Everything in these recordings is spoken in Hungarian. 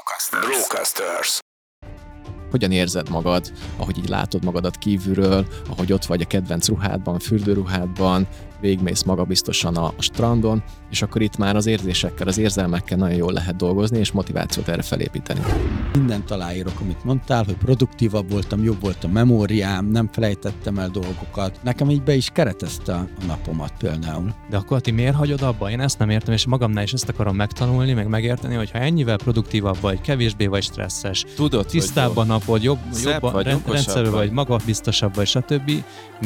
Brocasters. Brocasters. Hogyan érzed magad, ahogy így látod magadat kívülről, ahogy ott vagy a kedvenc ruhádban, fürdőruhádban, végmész magabiztosan a, a strandon, és akkor itt már az érzésekkel, az érzelmekkel nagyon jól lehet dolgozni, és motivációt erre felépíteni. Mindent aláírok, amit mondtál, hogy produktívabb voltam, jobb volt a memóriám, nem felejtettem el dolgokat. Nekem így be is keretezte a napomat például. De akkor ti miért hagyod abba? Én ezt nem értem, és magamnál is ezt akarom megtanulni, meg megérteni, hogy ha ennyivel produktívabb vagy, kevésbé vagy stresszes, Tudod, tisztább a napod, jobb, jobb vagy, rend, rendszerű vagy. vagy, magabiztosabb vagy, stb.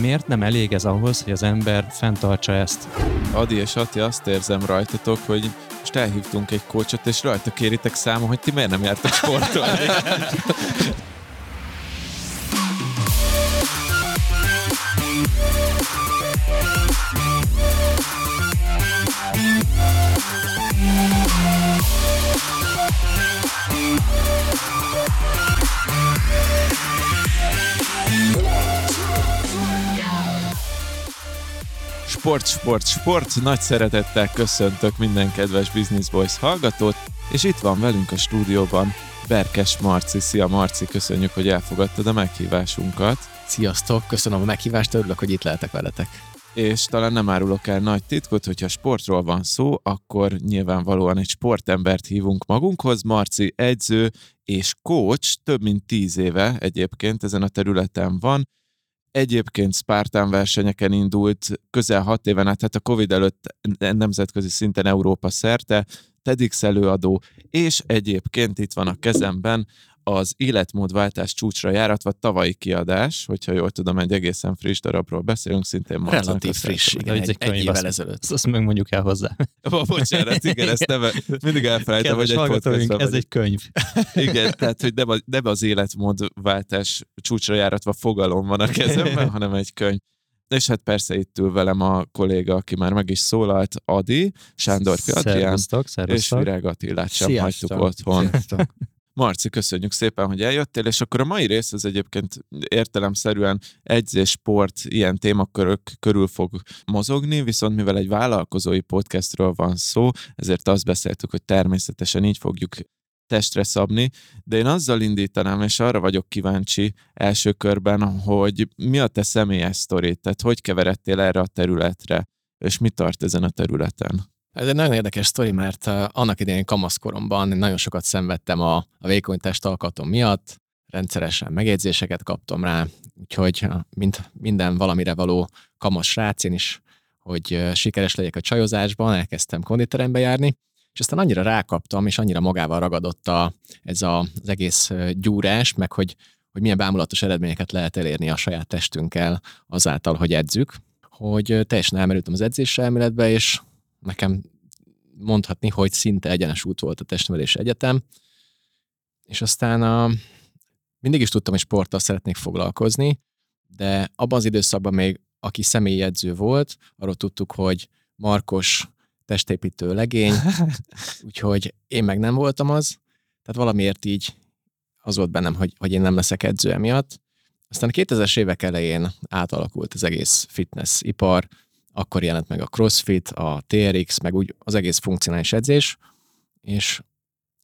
Miért nem elég ez ahhoz, hogy az ember fenntartsa ezt? Adi és Ati, azt érzem rajtatok, hogy most elhívtunk egy kócsot, és rajta kéritek számon, hogy ti miért nem jártak sportolni. Sport, sport, sport! Nagy szeretettel köszöntök minden kedves Business Boys hallgatót, és itt van velünk a stúdióban Berkes Marci. Szia Marci, köszönjük, hogy elfogadtad a meghívásunkat. Sziasztok, köszönöm a meghívást, örülök, hogy itt lehetek veletek. És talán nem árulok el nagy titkot, hogyha sportról van szó, akkor nyilvánvalóan egy sportembert hívunk magunkhoz. Marci edző és coach, több mint tíz éve egyébként ezen a területen van, Egyébként Spartan versenyeken indult közel hat éven át, hát a Covid előtt nemzetközi szinten Európa szerte, TEDx előadó, és egyébként itt van a kezemben az életmódváltás csúcsra járatva tavalyi kiadás, hogyha jól tudom, egy egészen friss darabról beszélünk, szintén Marcinak Relatív friss, igen, egy, egy egy évvel azt- ezelőtt. Ezt, azt meg mondjuk el hozzá. Ó, bocsánat, igen, ezt nem, mindig elfelejtem, hogy egy podcastban ez egy könyv. Igen, tehát, hogy nem, a, nem az életmódváltás csúcsra járatva fogalom van a kezemben, hanem egy könyv. És hát persze itt ül velem a kolléga, aki már meg is szólalt, Adi, Sándor Adrián, és. Virág Attilát sem Sziasztok. hagytuk otthon. Sziasztok. Marci, köszönjük szépen, hogy eljöttél, és akkor a mai rész az egyébként értelemszerűen edzés, sport, ilyen témakörök körül fog mozogni, viszont mivel egy vállalkozói podcastről van szó, ezért azt beszéltük, hogy természetesen így fogjuk testre szabni, de én azzal indítanám, és arra vagyok kíváncsi első körben, hogy mi a te személyes sztorid, tehát hogy keveredtél erre a területre, és mi tart ezen a területen? Ez egy nagyon érdekes sztori, mert uh, annak idején kamaszkoromban nagyon sokat szenvedtem a, a vékony testalkatom miatt, rendszeresen megjegyzéseket kaptam rá, úgyhogy uh, mint minden valamire való kamasz srác, én is, hogy uh, sikeres legyek a csajozásban, elkezdtem konditerembe járni, és aztán annyira rákaptam, és annyira magával ragadott a, ez a, az egész gyúrás, meg hogy, hogy milyen bámulatos eredményeket lehet elérni a saját testünkkel azáltal, hogy edzük, hogy teljesen elmerültem az edzés elméletbe, és nekem mondhatni, hogy szinte egyenes út volt a testnevelési egyetem, és aztán a, mindig is tudtam, hogy sporttal szeretnék foglalkozni, de abban az időszakban még, aki személyi edző volt, arról tudtuk, hogy Markos testépítő legény, úgyhogy én meg nem voltam az, tehát valamiért így az volt bennem, hogy, hogy én nem leszek edző emiatt. Aztán a 2000-es évek elején átalakult az egész fitness ipar, akkor jelent meg a CrossFit, a TRX, meg úgy az egész funkcionális edzés, és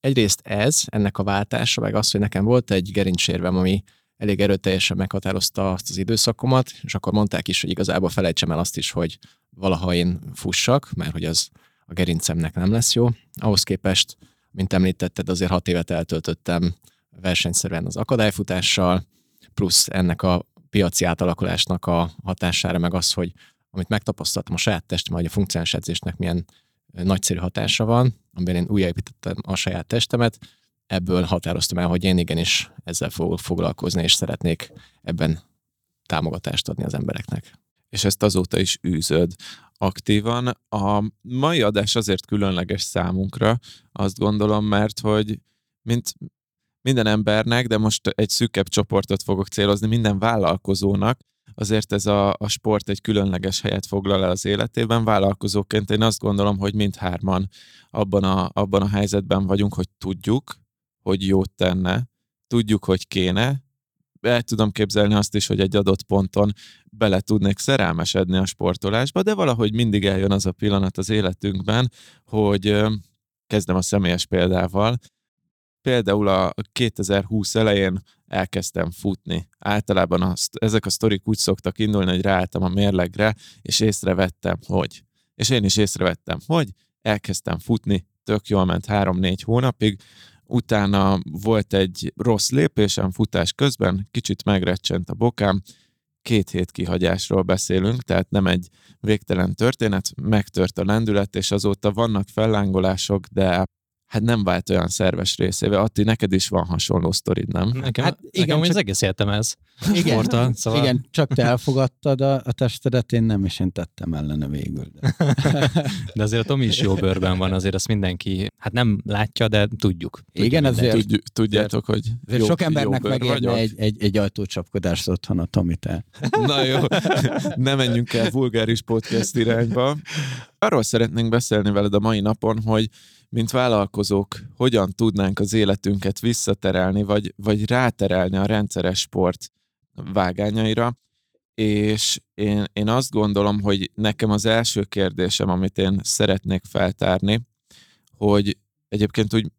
egyrészt ez, ennek a váltása, meg az, hogy nekem volt egy gerincsérvem, ami elég erőteljesen meghatározta azt az időszakomat, és akkor mondták is, hogy igazából felejtsem el azt is, hogy valaha én fussak, mert hogy az a gerincemnek nem lesz jó. Ahhoz képest, mint említetted, azért hat évet eltöltöttem versenyszerűen az akadályfutással, plusz ennek a piaci átalakulásnak a hatására, meg az, hogy amit megtapasztaltam a saját testem, hogy a funkcionális edzésnek milyen nagyszerű hatása van, amiben én újjáépítettem a saját testemet, ebből határoztam el, hogy én igenis ezzel fogok foglalkozni, és szeretnék ebben támogatást adni az embereknek. és ezt azóta is űzöd aktívan. A mai adás azért különleges számunkra, azt gondolom, mert hogy mint minden embernek, de most egy szűkebb csoportot fogok célozni, minden vállalkozónak, azért ez a, a sport egy különleges helyet foglal el az életében. Vállalkozóként én azt gondolom, hogy mindhárman abban a, abban a helyzetben vagyunk, hogy tudjuk, hogy jót tenne, tudjuk, hogy kéne, el tudom képzelni azt is, hogy egy adott ponton bele tudnék szerelmesedni a sportolásba, de valahogy mindig eljön az a pillanat az életünkben, hogy kezdem a személyes példával, például a 2020 elején elkezdtem futni. Általában azt, ezek a sztorik úgy szoktak indulni, hogy ráálltam a mérlegre, és észrevettem, hogy. És én is észrevettem, hogy elkezdtem futni, tök jól ment három-négy hónapig, utána volt egy rossz lépésem futás közben, kicsit megrecsent a bokám, két hét kihagyásról beszélünk, tehát nem egy végtelen történet, megtört a lendület, és azóta vannak fellángolások, de hát nem vált olyan szerves részével. Atti, neked is van hasonló sztorid, nem? Nekem, Hát igen, igen, nekem csak- az egész életem ez. Igen, Sporttal, szóval... igen, csak te elfogadtad a, a testedet, én nem, és én tettem ellene végül. De. De azért a Tomi is jó bőrben van, azért azt mindenki, hát nem látja, de tudjuk. Igen, Tudjuk azért- Tudj, tudjátok, hogy Azért jó, sok embernek megérne egy, egy, egy ajtócsapkodást otthon a Tomitál. Na jó, ne menjünk el vulgáris podcast irányba. Arról szeretnénk beszélni veled a mai napon, hogy mint vállalkozók, hogyan tudnánk az életünket visszaterelni, vagy, vagy ráterelni a rendszeres sport vágányaira. És én, én azt gondolom, hogy nekem az első kérdésem, amit én szeretnék feltárni, hogy egyébként úgy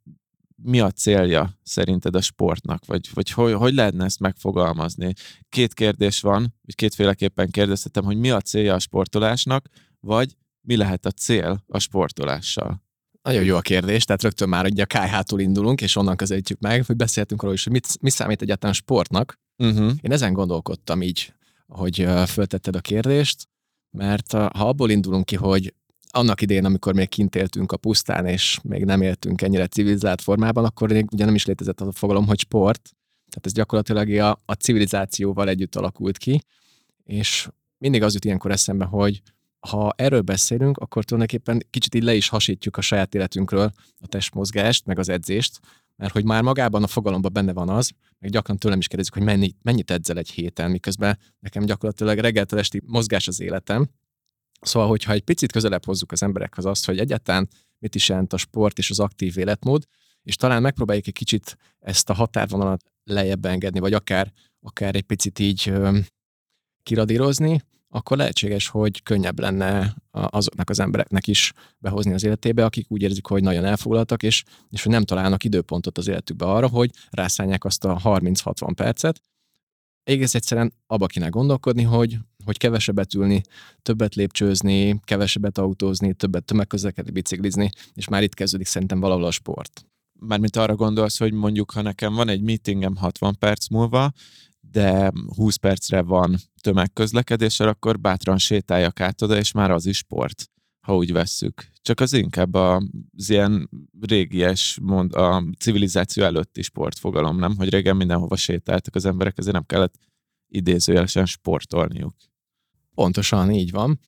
mi a célja szerinted a sportnak, vagy, vagy hogy, hogy lehetne ezt megfogalmazni? Két kérdés van, vagy kétféleképpen kérdeztetem, hogy mi a célja a sportolásnak, vagy mi lehet a cél a sportolással? Nagyon jó a kérdés, tehát rögtön már ugye a KH-tól indulunk, és onnan közelítjük meg, hogy beszéltünk arról is, hogy mit, mi számít egyáltalán sportnak. Uh-huh. Én ezen gondolkodtam így, hogy föltetted a kérdést, mert ha abból indulunk ki, hogy annak idején, amikor még kint éltünk a pusztán, és még nem éltünk ennyire civilizált formában, akkor még ugye nem is létezett az a fogalom, hogy sport. Tehát ez gyakorlatilag a, a civilizációval együtt alakult ki, és mindig az jut ilyenkor eszembe, hogy ha erről beszélünk, akkor tulajdonképpen kicsit így le is hasítjuk a saját életünkről a testmozgást, meg az edzést, mert hogy már magában a fogalomban benne van az, meg gyakran tőlem is kérdezik, hogy mennyit, mennyit edzel egy héten, miközben nekem gyakorlatilag reggeltől esti mozgás az életem. Szóval, hogyha egy picit közelebb hozzuk az emberekhez azt, hogy egyáltalán mit is jelent a sport és az aktív életmód, és talán megpróbáljuk egy kicsit ezt a határvonalat lejjebb engedni, vagy akár, akár egy picit így ö, kiradírozni, akkor lehetséges, hogy könnyebb lenne azoknak az embereknek is behozni az életébe, akik úgy érzik, hogy nagyon elfoglaltak, és, és hogy nem találnak időpontot az életükbe arra, hogy rászállják azt a 30-60 percet. Egész egyszerűen abba kéne gondolkodni, hogy, hogy kevesebbet ülni, többet lépcsőzni, kevesebbet autózni, többet tömegközlekedni, biciklizni, és már itt kezdődik szerintem valahol a sport. Mármint arra gondolsz, hogy mondjuk, ha nekem van egy meetingem 60 perc múlva, de 20 percre van tömegközlekedéssel, akkor bátran sétáljak át oda, és már az is sport, ha úgy vesszük. Csak az inkább az ilyen régies, mond, a civilizáció előtti sportfogalom, nem? Hogy régen mindenhova sétáltak az emberek, ezért nem kellett idézőjelesen sportolniuk. Pontosan így van.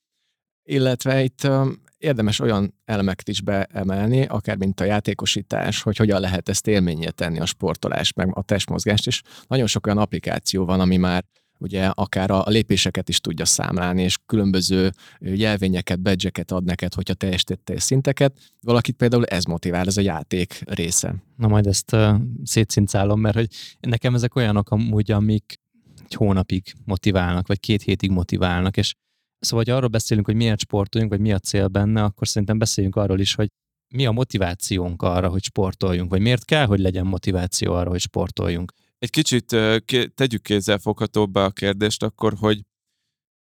Illetve itt érdemes olyan elemeket is beemelni, akár mint a játékosítás, hogy hogyan lehet ezt élményé tenni a sportolást, meg a testmozgást, és nagyon sok olyan applikáció van, ami már ugye akár a, lépéseket is tudja számlálni, és különböző jelvényeket, badge ad neked, hogyha teljesítettél szinteket. Valakit például ez motivál, ez a játék része. Na majd ezt uh, szétszincálom, mert hogy nekem ezek olyanok amúgy, amik egy hónapig motiválnak, vagy két hétig motiválnak, és szóval, hogy arról beszélünk, hogy miért sportoljunk, vagy mi a cél benne, akkor szerintem beszéljünk arról is, hogy mi a motivációnk arra, hogy sportoljunk, vagy miért kell, hogy legyen motiváció arra, hogy sportoljunk. Egy kicsit tegyük kézzelfoghatóbbá a kérdést akkor, hogy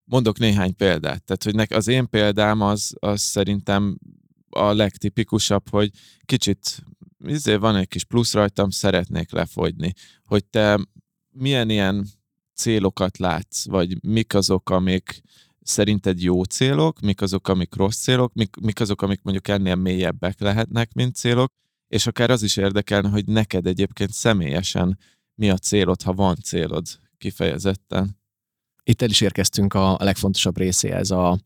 mondok néhány példát. Tehát, hogy nek az én példám az, az szerintem a legtipikusabb, hogy kicsit izé, van egy kis plusz rajtam, szeretnék lefogyni. Hogy te milyen ilyen célokat látsz, vagy mik azok, amik szerinted jó célok, mik azok, amik rossz célok, mik, mik azok, amik mondjuk ennél mélyebbek lehetnek, mint célok, és akár az is érdekelne, hogy neked egyébként személyesen mi a célod, ha van célod kifejezetten. Itt el is érkeztünk a, a legfontosabb részéhez a,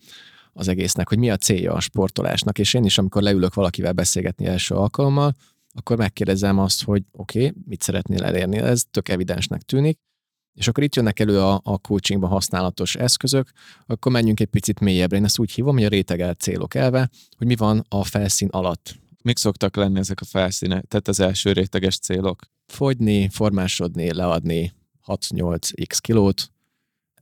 az egésznek, hogy mi a célja a sportolásnak, és én is, amikor leülök valakivel beszélgetni első alkalommal, akkor megkérdezem azt, hogy oké, okay, mit szeretnél elérni, ez tök evidensnek tűnik, és akkor itt jönnek elő a, a coachingban használatos eszközök, akkor menjünk egy picit mélyebbre. Én ezt úgy hívom, hogy a rétegelt célok elve, hogy mi van a felszín alatt. Mik szoktak lenni ezek a felszínek, tehát az első réteges célok? Fogyni, formásodni, leadni 6-8x kilót,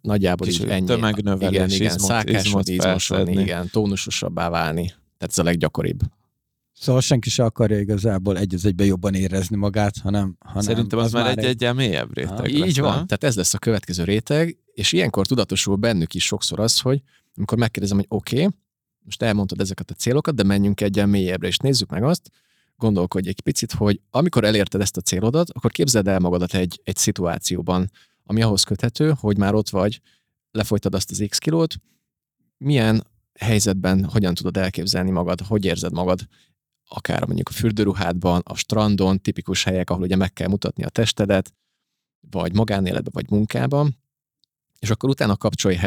nagyjából Kis így ennyi. tömegnövelés, igen, igen, izmot- szákásodni, izmosodni, igen, tónusosabbá válni. Tehát ez a leggyakoribb. Szóval senki se akarja igazából egy az egyben jobban érezni magát, hanem... hanem Szerintem az, az már egy egyen mélyebb réteg ha, Így van, nem? tehát ez lesz a következő réteg, és ilyenkor tudatosul bennük is sokszor az, hogy amikor megkérdezem, hogy oké, okay, most elmondtad ezeket a célokat, de menjünk egyen mélyebbre, és nézzük meg azt, gondolkodj egy picit, hogy amikor elérted ezt a célodat, akkor képzeld el magadat egy, egy szituációban, ami ahhoz köthető, hogy már ott vagy, lefolytad azt az X kilót, milyen helyzetben hogyan tudod elképzelni magad, hogy érzed magad, akár mondjuk a fürdőruhádban, a strandon, tipikus helyek, ahol ugye meg kell mutatni a testedet, vagy magánéletben, vagy munkában, és akkor utána kapcsolj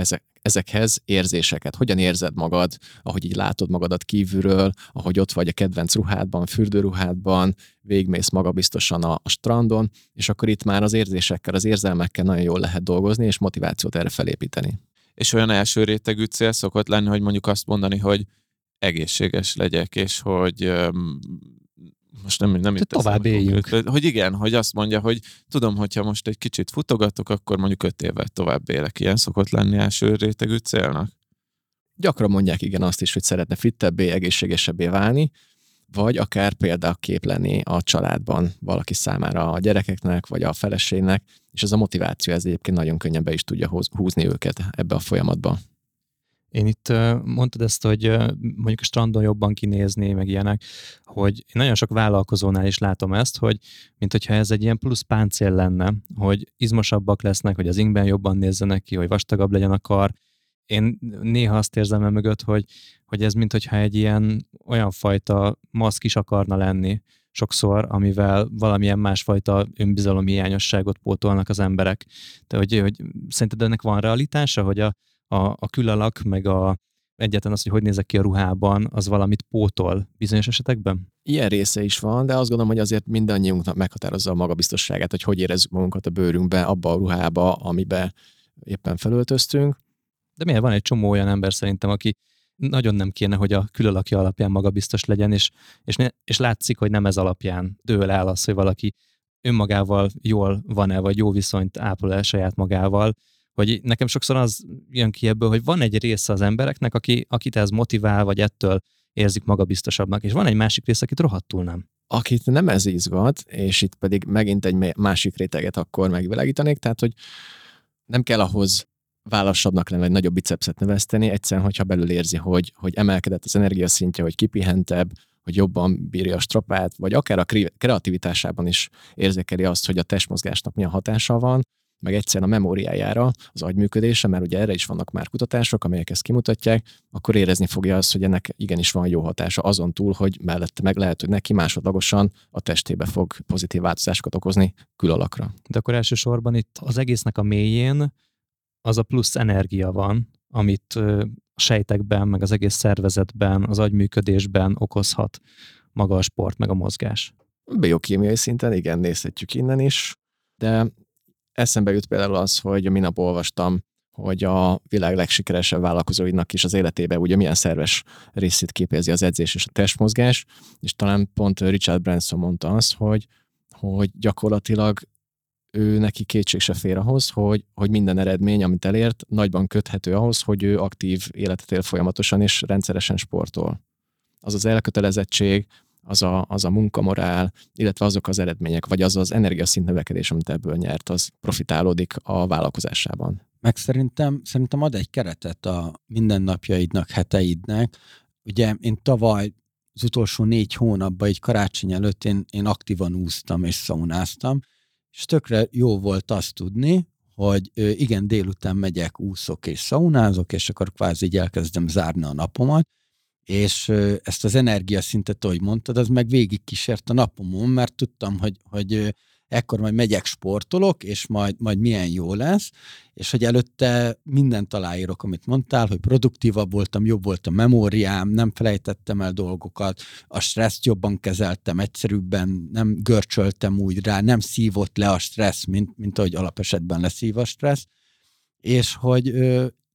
ezekhez érzéseket. Hogyan érzed magad, ahogy így látod magadat kívülről, ahogy ott vagy a kedvenc ruhádban, fürdőruhádban, végmész magabiztosan a, a strandon, és akkor itt már az érzésekkel, az érzelmekkel nagyon jól lehet dolgozni, és motivációt erre felépíteni. És olyan első rétegű cél szokott lenni, hogy mondjuk azt mondani, hogy egészséges legyek, és hogy most nem, nem itt tovább éljünk. Konkrét, hogy igen, hogy azt mondja, hogy tudom, hogyha most egy kicsit futogatok, akkor mondjuk öt évet tovább élek. Ilyen szokott lenni első rétegű célnak? Gyakran mondják igen azt is, hogy szeretne fittebbé, egészségesebbé válni, vagy akár példakép lenni a családban valaki számára, a gyerekeknek, vagy a feleségnek, és ez a motiváció ez egyébként nagyon könnyen be is tudja húzni őket ebbe a folyamatba. Én itt mondtad ezt, hogy mondjuk a strandon jobban kinézni, meg ilyenek, hogy én nagyon sok vállalkozónál is látom ezt, hogy mint hogyha ez egy ilyen plusz páncél lenne, hogy izmosabbak lesznek, hogy az ingben jobban nézzenek ki, hogy vastagabb legyen a kar. Én néha azt érzem el mögött, hogy, hogy ez mint hogyha egy ilyen olyan fajta maszk is akarna lenni, sokszor, amivel valamilyen másfajta önbizalomhiányosságot pótolnak az emberek. De hogy, hogy szerinted ennek van realitása, hogy a, a, a külalak, meg a, egyetlen az, hogy hogy nézek ki a ruhában, az valamit pótol bizonyos esetekben? Ilyen része is van, de azt gondolom, hogy azért mindannyiunknak meghatározza a magabiztosságát, hogy hogy érezzük magunkat a bőrünkbe, abba a ruhába, amibe éppen felöltöztünk. De miért van egy csomó olyan ember szerintem, aki nagyon nem kéne, hogy a külalakja alapján magabiztos legyen, és, és, ne, és látszik, hogy nem ez alapján dől el az, hogy valaki önmagával jól van-e, vagy jó viszonyt ápol el saját magával, hogy nekem sokszor az jön ki ebből, hogy van egy része az embereknek, aki, akit ez motivál, vagy ettől érzik magabiztosabbnak, és van egy másik része, akit rohadtul nem. Akit nem ez izgat, és itt pedig megint egy másik réteget akkor megvilágítanék, tehát, hogy nem kell ahhoz válassabbnak lenni, vagy nagyobb bicepszet növeszteni, egyszerűen, hogyha belül érzi, hogy, hogy emelkedett az energiaszintje, hogy kipihentebb, hogy jobban bírja a stropát, vagy akár a kreativitásában is érzékeli azt, hogy a testmozgásnak milyen hatása van, meg egyszerűen a memóriájára, az agyműködése, mert ugye erre is vannak már kutatások, amelyek ezt kimutatják, akkor érezni fogja azt, hogy ennek igenis van jó hatása azon túl, hogy mellette meg lehet, hogy neki másodlagosan a testébe fog pozitív változásokat okozni külalakra. De akkor elsősorban itt az egésznek a mélyén az a plusz energia van, amit a sejtekben, meg az egész szervezetben, az agyműködésben okozhat maga a sport, meg a mozgás. Biokémiai szinten igen, nézhetjük innen is, de eszembe jut például az, hogy minap olvastam, hogy a világ legsikeresebb vállalkozóinak is az életében ugye milyen szerves részét képezi az edzés és a testmozgás, és talán pont Richard Branson mondta azt, hogy, hogy gyakorlatilag ő neki kétség se fér ahhoz, hogy, hogy minden eredmény, amit elért, nagyban köthető ahhoz, hogy ő aktív életet él folyamatosan és rendszeresen sportol. Az az elkötelezettség, az a, az a munkamorál, illetve azok az eredmények, vagy az az energiaszint növekedés, amit ebből nyert, az profitálódik a vállalkozásában. Meg szerintem, szerintem ad egy keretet a mindennapjaidnak, heteidnek. Ugye én tavaly az utolsó négy hónapban, egy karácsony előtt én, én aktívan úsztam és szaunáztam, és tökre jó volt azt tudni, hogy igen, délután megyek, úszok és szaunázok, és akkor kvázi így elkezdem zárni a napomat, és ezt az energiaszintet, ahogy mondtad, az meg végig kísért a napomon, mert tudtam, hogy, hogy ekkor majd megyek, sportolok, és majd, majd milyen jó lesz, és hogy előtte mindent aláírok, amit mondtál, hogy produktívabb voltam, jobb volt a memóriám, nem felejtettem el dolgokat, a stresszt jobban kezeltem, egyszerűbben nem görcsöltem úgy rá, nem szívott le a stressz, mint, mint ahogy alapesetben leszív a stressz, és hogy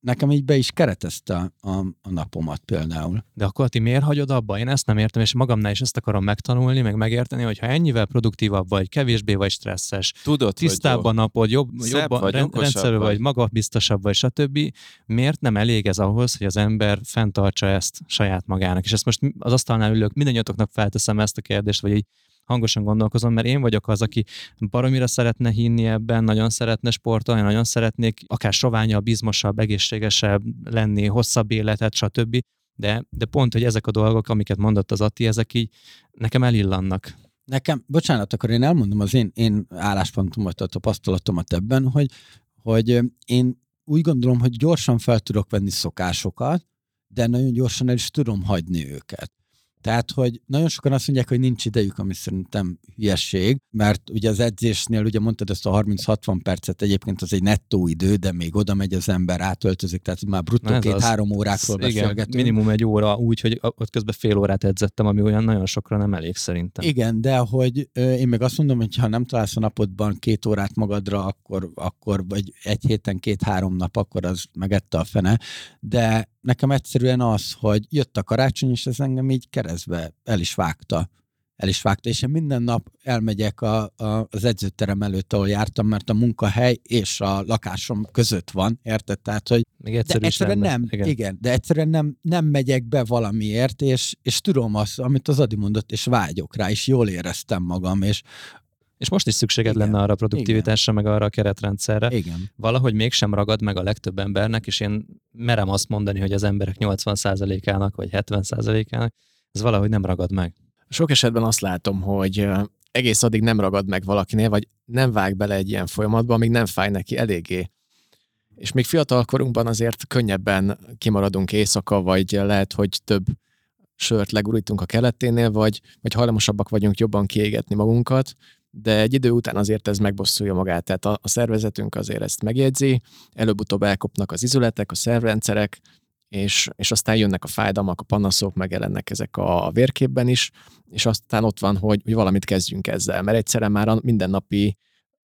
nekem így be is keretezte a, a, napomat például. De akkor ti miért hagyod abba? Én ezt nem értem, és magamnál is ezt akarom megtanulni, meg megérteni, hogy ha ennyivel produktívabb vagy, kevésbé vagy stresszes, Tudod, tisztább a napod, jobb, jobban vagy, rend, rendszerű vagy, vagy. magabiztosabb vagy, stb. Miért nem elég ez ahhoz, hogy az ember fenntartsa ezt saját magának? És ezt most az asztalnál ülök, mindannyiatoknak felteszem ezt a kérdést, vagy így hangosan gondolkozom, mert én vagyok az, aki baromira szeretne hinni ebben, nagyon szeretne sportolni, nagyon szeretnék akár soványabb, izmosabb, egészségesebb lenni, hosszabb életet, stb. De, de pont, hogy ezek a dolgok, amiket mondott az Ati, ezek így nekem elillannak. Nekem, bocsánat, akkor én elmondom az én, én álláspontomat, a tapasztalatomat ebben, hogy, hogy én úgy gondolom, hogy gyorsan fel tudok venni szokásokat, de nagyon gyorsan el is tudom hagyni őket. Tehát, hogy nagyon sokan azt mondják, hogy nincs idejük, ami szerintem hülyesség, mert ugye az edzésnél, ugye mondtad ezt a 30-60 percet, egyébként az egy nettó idő, de még oda megy az ember, átöltözik, tehát már bruttó két-három órákról Igen, beszélgetünk. minimum egy óra úgy, hogy ott közben fél órát edzettem, ami olyan nagyon sokra nem elég szerintem. Igen, de hogy én meg azt mondom, hogy ha nem találsz a napodban két órát magadra, akkor, akkor vagy egy héten két-három nap, akkor az megette a fene. De nekem egyszerűen az, hogy jött a karácsony, és ez engem így keresztbe el is vágta. El is vágta, és én minden nap elmegyek a, a, az edzőterem előtt, ahol jártam, mert a munkahely és a lakásom között van, érted? Tehát, hogy Még de egyszerű is egyszerűen lenne. nem, igen. igen, de egyszerűen nem, nem megyek be valamiért, és, és tudom azt, amit az Adi mondott, és vágyok rá, és jól éreztem magam, és És most is szükséged Igen. lenne arra a produktivitásra, meg arra a keretrendszerre. igen. Valahogy mégsem ragad meg a legtöbb embernek, és én merem azt mondani, hogy az emberek 80%-ának, vagy 70%-ának, ez valahogy nem ragad meg. Sok esetben azt látom, hogy egész addig nem ragad meg valakinél, vagy nem vág bele egy ilyen folyamatba, amíg nem fáj neki eléggé. És még fiatal korunkban azért könnyebben kimaradunk éjszaka, vagy lehet, hogy több sört legurítunk a keleténél, vagy, vagy hajlamosabbak vagyunk jobban kiégetni magunkat, de egy idő után azért ez megbosszulja magát. Tehát a, a szervezetünk azért ezt megjegyzi, előbb-utóbb elkopnak az izületek, a szervrendszerek, és, és aztán jönnek a fájdalmak, a panaszok, megjelennek ezek a vérképben is, és aztán ott van, hogy, hogy valamit kezdjünk ezzel, mert egyszerűen már a mindennapi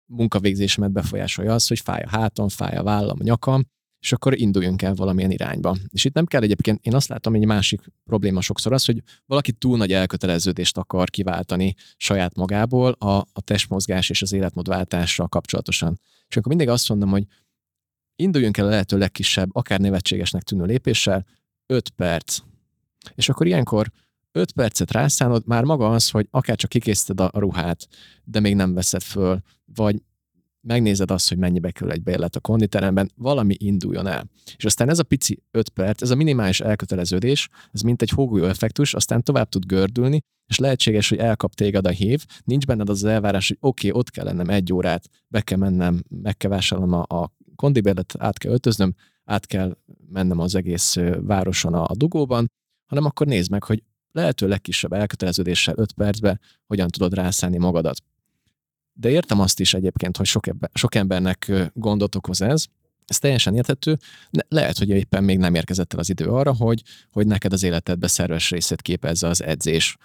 munkavégzésemet befolyásolja az, hogy fáj a hátam, fáj a vállam, a nyakam, és akkor induljunk el valamilyen irányba. És itt nem kell egyébként, én azt látom, egy másik probléma sokszor az, hogy valaki túl nagy elköteleződést akar kiváltani saját magából a, a testmozgás és az életmódváltással kapcsolatosan. És akkor mindig azt mondom, hogy induljunk el a lehető legkisebb, akár nevetségesnek tűnő lépéssel, 5 perc. És akkor ilyenkor 5 percet rászánod, már maga az, hogy akár csak kikészíted a ruhát, de még nem veszed föl, vagy megnézed azt, hogy mennyibe kerül egy bérlet a konditeremben, valami induljon el. És aztán ez a pici 5 perc, ez a minimális elköteleződés, ez mint egy hógolyó effektus, aztán tovább tud gördülni, és lehetséges, hogy elkap téged a hív, nincs benned az az elvárás, hogy oké, okay, ott kell lennem egy órát, be kell mennem, meg kell vásárolnom a, a kondibérlet, át kell öltöznöm, át kell mennem az egész városon a, a dugóban, hanem akkor nézd meg, hogy lehető legkisebb elköteleződéssel 5 percbe hogyan tudod rászállni magadat. De értem azt is egyébként, hogy sok, ebbe, sok embernek gondot okoz ez, ez teljesen érthető, lehet, hogy éppen még nem érkezett el az idő arra, hogy, hogy neked az életedbe szerves részét képezze az edzés.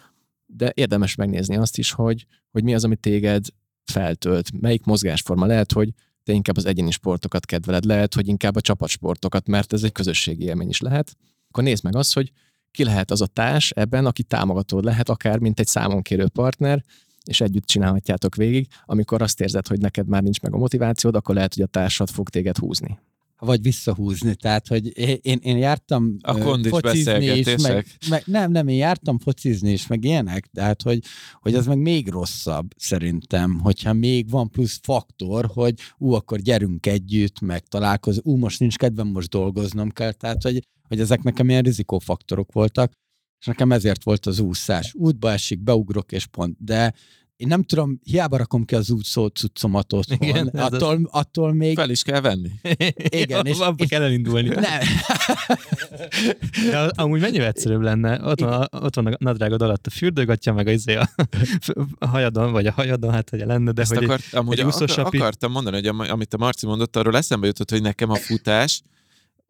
De érdemes megnézni azt is, hogy, hogy mi az, ami téged feltölt, melyik mozgásforma. Lehet, hogy te inkább az egyéni sportokat kedveled, lehet, hogy inkább a csapatsportokat, mert ez egy közösségi élmény is lehet. Akkor nézd meg azt, hogy ki lehet az a társ ebben, aki támogatód lehet, akár mint egy számonkérő partner, és együtt csinálhatjátok végig. Amikor azt érzed, hogy neked már nincs meg a motivációd, akkor lehet, hogy a társad fog téged húzni. vagy visszahúzni. Tehát, hogy én, én jártam A kondis focizni is, meg, meg, nem, nem, én jártam focizni is, meg ilyenek, tehát, hogy, hogy az meg még rosszabb szerintem, hogyha még van plusz faktor, hogy ú, akkor gyerünk együtt, meg találkozunk, ú, most nincs kedvem, most dolgoznom kell, tehát, hogy, hogy ezek nekem ilyen rizikófaktorok voltak, és nekem ezért volt az úszás. Útba esik, beugrok, és pont. De én nem tudom, hiába rakom ki az útszó cuccomat otthon. Igen, ez az- attól, attól még... Fel is kell venni. Igen, és- Abba kell elindulni. Nem. De amúgy mennyivel egyszerűbb lenne? Ott van, a, ott van a nadrágod alatt a fürdőgatja, meg a, izé a, a hajadon, vagy a hajadon, hát hogy lenne, de Ezt hogy akart, amúgy egy akar, úszósapi- akartam mondani, hogy am- amit a Marci mondott, arról eszembe jutott, hogy nekem a futás,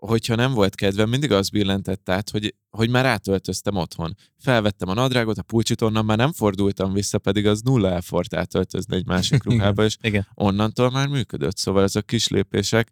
hogyha nem volt kedvem, mindig az billentett át, hogy, hogy már átöltöztem otthon. Felvettem a nadrágot, a pulcsit, onnan már nem fordultam vissza, pedig az nulla elfort átöltözni egy másik ruhába, és igen. onnantól már működött. Szóval ezek a kis lépések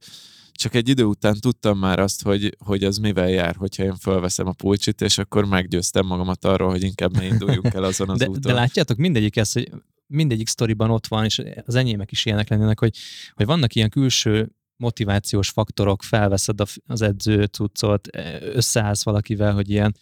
csak egy idő után tudtam már azt, hogy, hogy az mivel jár, hogyha én felveszem a pulcsit, és akkor meggyőztem magamat arról, hogy inkább ne induljunk el azon az de, úton. De látjátok, mindegyik ez, hogy mindegyik sztoriban ott van, és az enyémek is ilyenek lennének, hogy, hogy vannak ilyen külső motivációs faktorok, felveszed az edző cuccot, összeállsz valakivel, hogy ilyen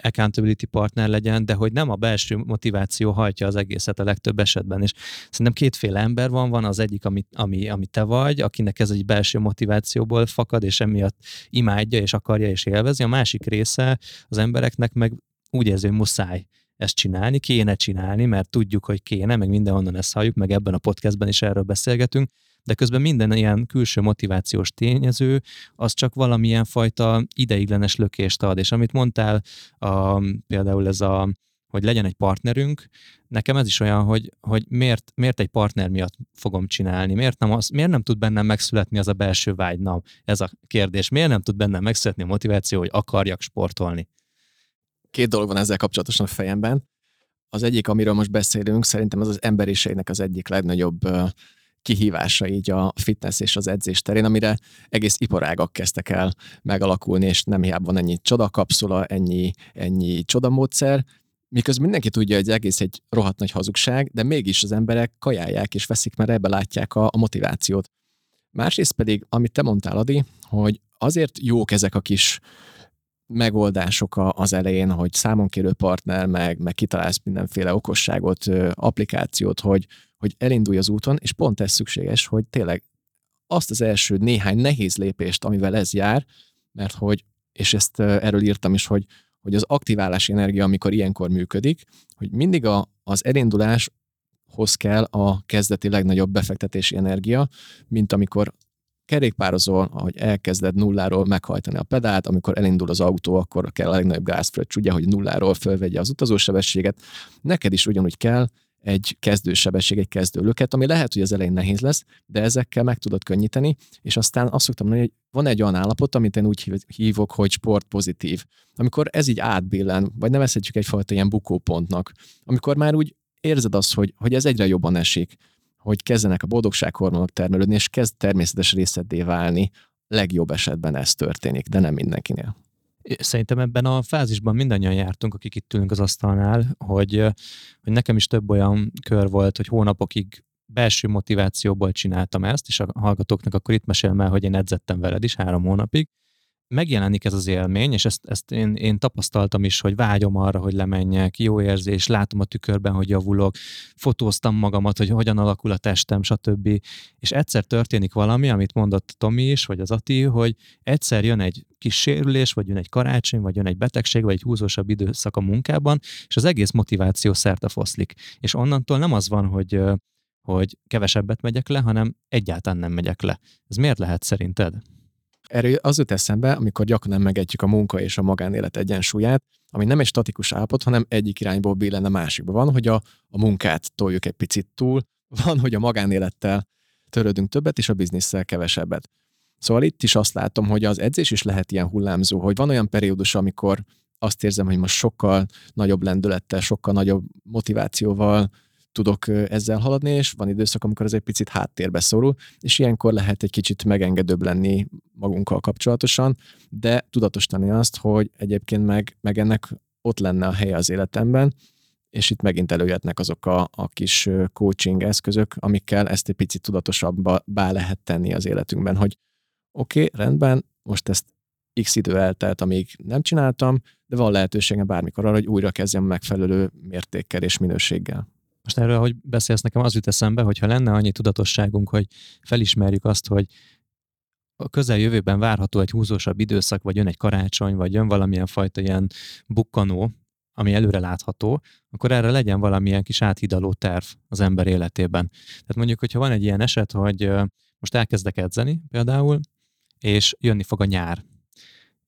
accountability partner legyen, de hogy nem a belső motiváció hajtja az egészet a legtöbb esetben. És szerintem kétféle ember van, van az egyik, ami, ami, ami te vagy, akinek ez egy belső motivációból fakad, és emiatt imádja, és akarja, és élvezi. A másik része az embereknek meg úgy érzi, hogy muszáj ezt csinálni, kéne csinálni, mert tudjuk, hogy kéne, meg mindenhonnan ezt halljuk, meg ebben a podcastben is erről beszélgetünk, de közben minden ilyen külső motivációs tényező, az csak valamilyen fajta ideiglenes lökést ad. És amit mondtál, a, például ez a hogy legyen egy partnerünk, nekem ez is olyan, hogy, hogy miért, miért egy partner miatt fogom csinálni, miért nem, az, miért nem tud bennem megszületni az a belső vágy, na, ez a kérdés, miért nem tud bennem megszületni a motiváció, hogy akarjak sportolni? Két dolog van ezzel kapcsolatosan a fejemben. Az egyik, amiről most beszélünk, szerintem az az emberiségnek az egyik legnagyobb kihívása így a fitness és az edzés terén, amire egész iparágak kezdtek el megalakulni, és nem hiába van ennyi csodakapszula, ennyi, ennyi csodamódszer, miközben mindenki tudja, hogy egész egy rohadt nagy hazugság, de mégis az emberek kajálják és veszik, mert ebbe látják a, a motivációt. Másrészt pedig, amit te mondtál, Adi, hogy azért jók ezek a kis megoldások az elején, hogy számonkérő partner, meg, meg kitalálsz mindenféle okosságot, applikációt, hogy, hogy elindulj az úton, és pont ez szükséges, hogy tényleg azt az első néhány nehéz lépést, amivel ez jár, mert hogy, és ezt erről írtam is, hogy, hogy az aktiválási energia, amikor ilyenkor működik, hogy mindig a, az elinduláshoz kell a kezdeti legnagyobb befektetési energia, mint amikor kerékpározol, ahogy elkezded nulláról meghajtani a pedált, amikor elindul az autó, akkor kell a legnagyobb gázfröccs, ugye, hogy nulláról fölvegye az utazósebességet. Neked is ugyanúgy kell egy kezdősebesség, egy kezdőlöket, ami lehet, hogy az elején nehéz lesz, de ezekkel meg tudod könnyíteni, és aztán azt szoktam mondani, hogy van egy olyan állapot, amit én úgy hívok, hogy sport pozitív. Amikor ez így átbillen, vagy nevezhetjük egyfajta ilyen bukópontnak, amikor már úgy érzed azt, hogy, hogy ez egyre jobban esik, hogy kezdenek a boldogsághormonok termelődni, és kezd természetes részedé válni. Legjobb esetben ez történik, de nem mindenkinél. Szerintem ebben a fázisban mindannyian jártunk, akik itt ülünk az asztalnál, hogy, hogy nekem is több olyan kör volt, hogy hónapokig belső motivációból csináltam ezt, és a hallgatóknak akkor itt mesélem el, hogy én edzettem veled is három hónapig, megjelenik ez az élmény, és ezt, ezt én, én tapasztaltam is, hogy vágyom arra, hogy lemenjek, jó érzés, látom a tükörben, hogy javulok, fotóztam magamat, hogy hogyan alakul a testem, stb. És egyszer történik valami, amit mondott Tomi is, vagy az Ati, hogy egyszer jön egy kis sérülés, vagy jön egy karácsony, vagy jön egy betegség, vagy egy húzósabb időszak a munkában, és az egész motiváció szerte foszlik. És onnantól nem az van, hogy hogy kevesebbet megyek le, hanem egyáltalán nem megyek le. Ez miért lehet szerinted? Erről az jut eszembe, amikor gyakran megetjük a munka és a magánélet egyensúlyát, ami nem egy statikus állapot, hanem egyik irányból billen a másikba. Van, hogy a, a munkát toljuk egy picit túl, van, hogy a magánélettel törődünk többet, és a bizniszsel kevesebbet. Szóval itt is azt látom, hogy az edzés is lehet ilyen hullámzó, hogy van olyan periódus, amikor azt érzem, hogy most sokkal nagyobb lendülettel, sokkal nagyobb motivációval tudok ezzel haladni, és van időszak, amikor ez egy picit háttérbe szorul, és ilyenkor lehet egy kicsit megengedőbb lenni magunkkal kapcsolatosan, de tudatosítani azt, hogy egyébként meg, meg ennek ott lenne a helye az életemben, és itt megint előjöhetnek azok a, a kis coaching eszközök, amikkel ezt egy picit tudatosabbá lehet tenni az életünkben, hogy oké, okay, rendben, most ezt x idő eltelt, amíg nem csináltam, de van lehetőségem bármikor arra, hogy újra kezdjem megfelelő mértékkel és minőséggel. Most erről, hogy beszélsz nekem, az jut eszembe, hogy ha lenne annyi tudatosságunk, hogy felismerjük azt, hogy a közeljövőben várható egy húzósabb időszak, vagy jön egy karácsony, vagy jön valamilyen fajta ilyen bukkanó, ami előre látható, akkor erre legyen valamilyen kis áthidaló terv az ember életében. Tehát mondjuk, hogyha van egy ilyen eset, hogy most elkezdek edzeni például, és jönni fog a nyár,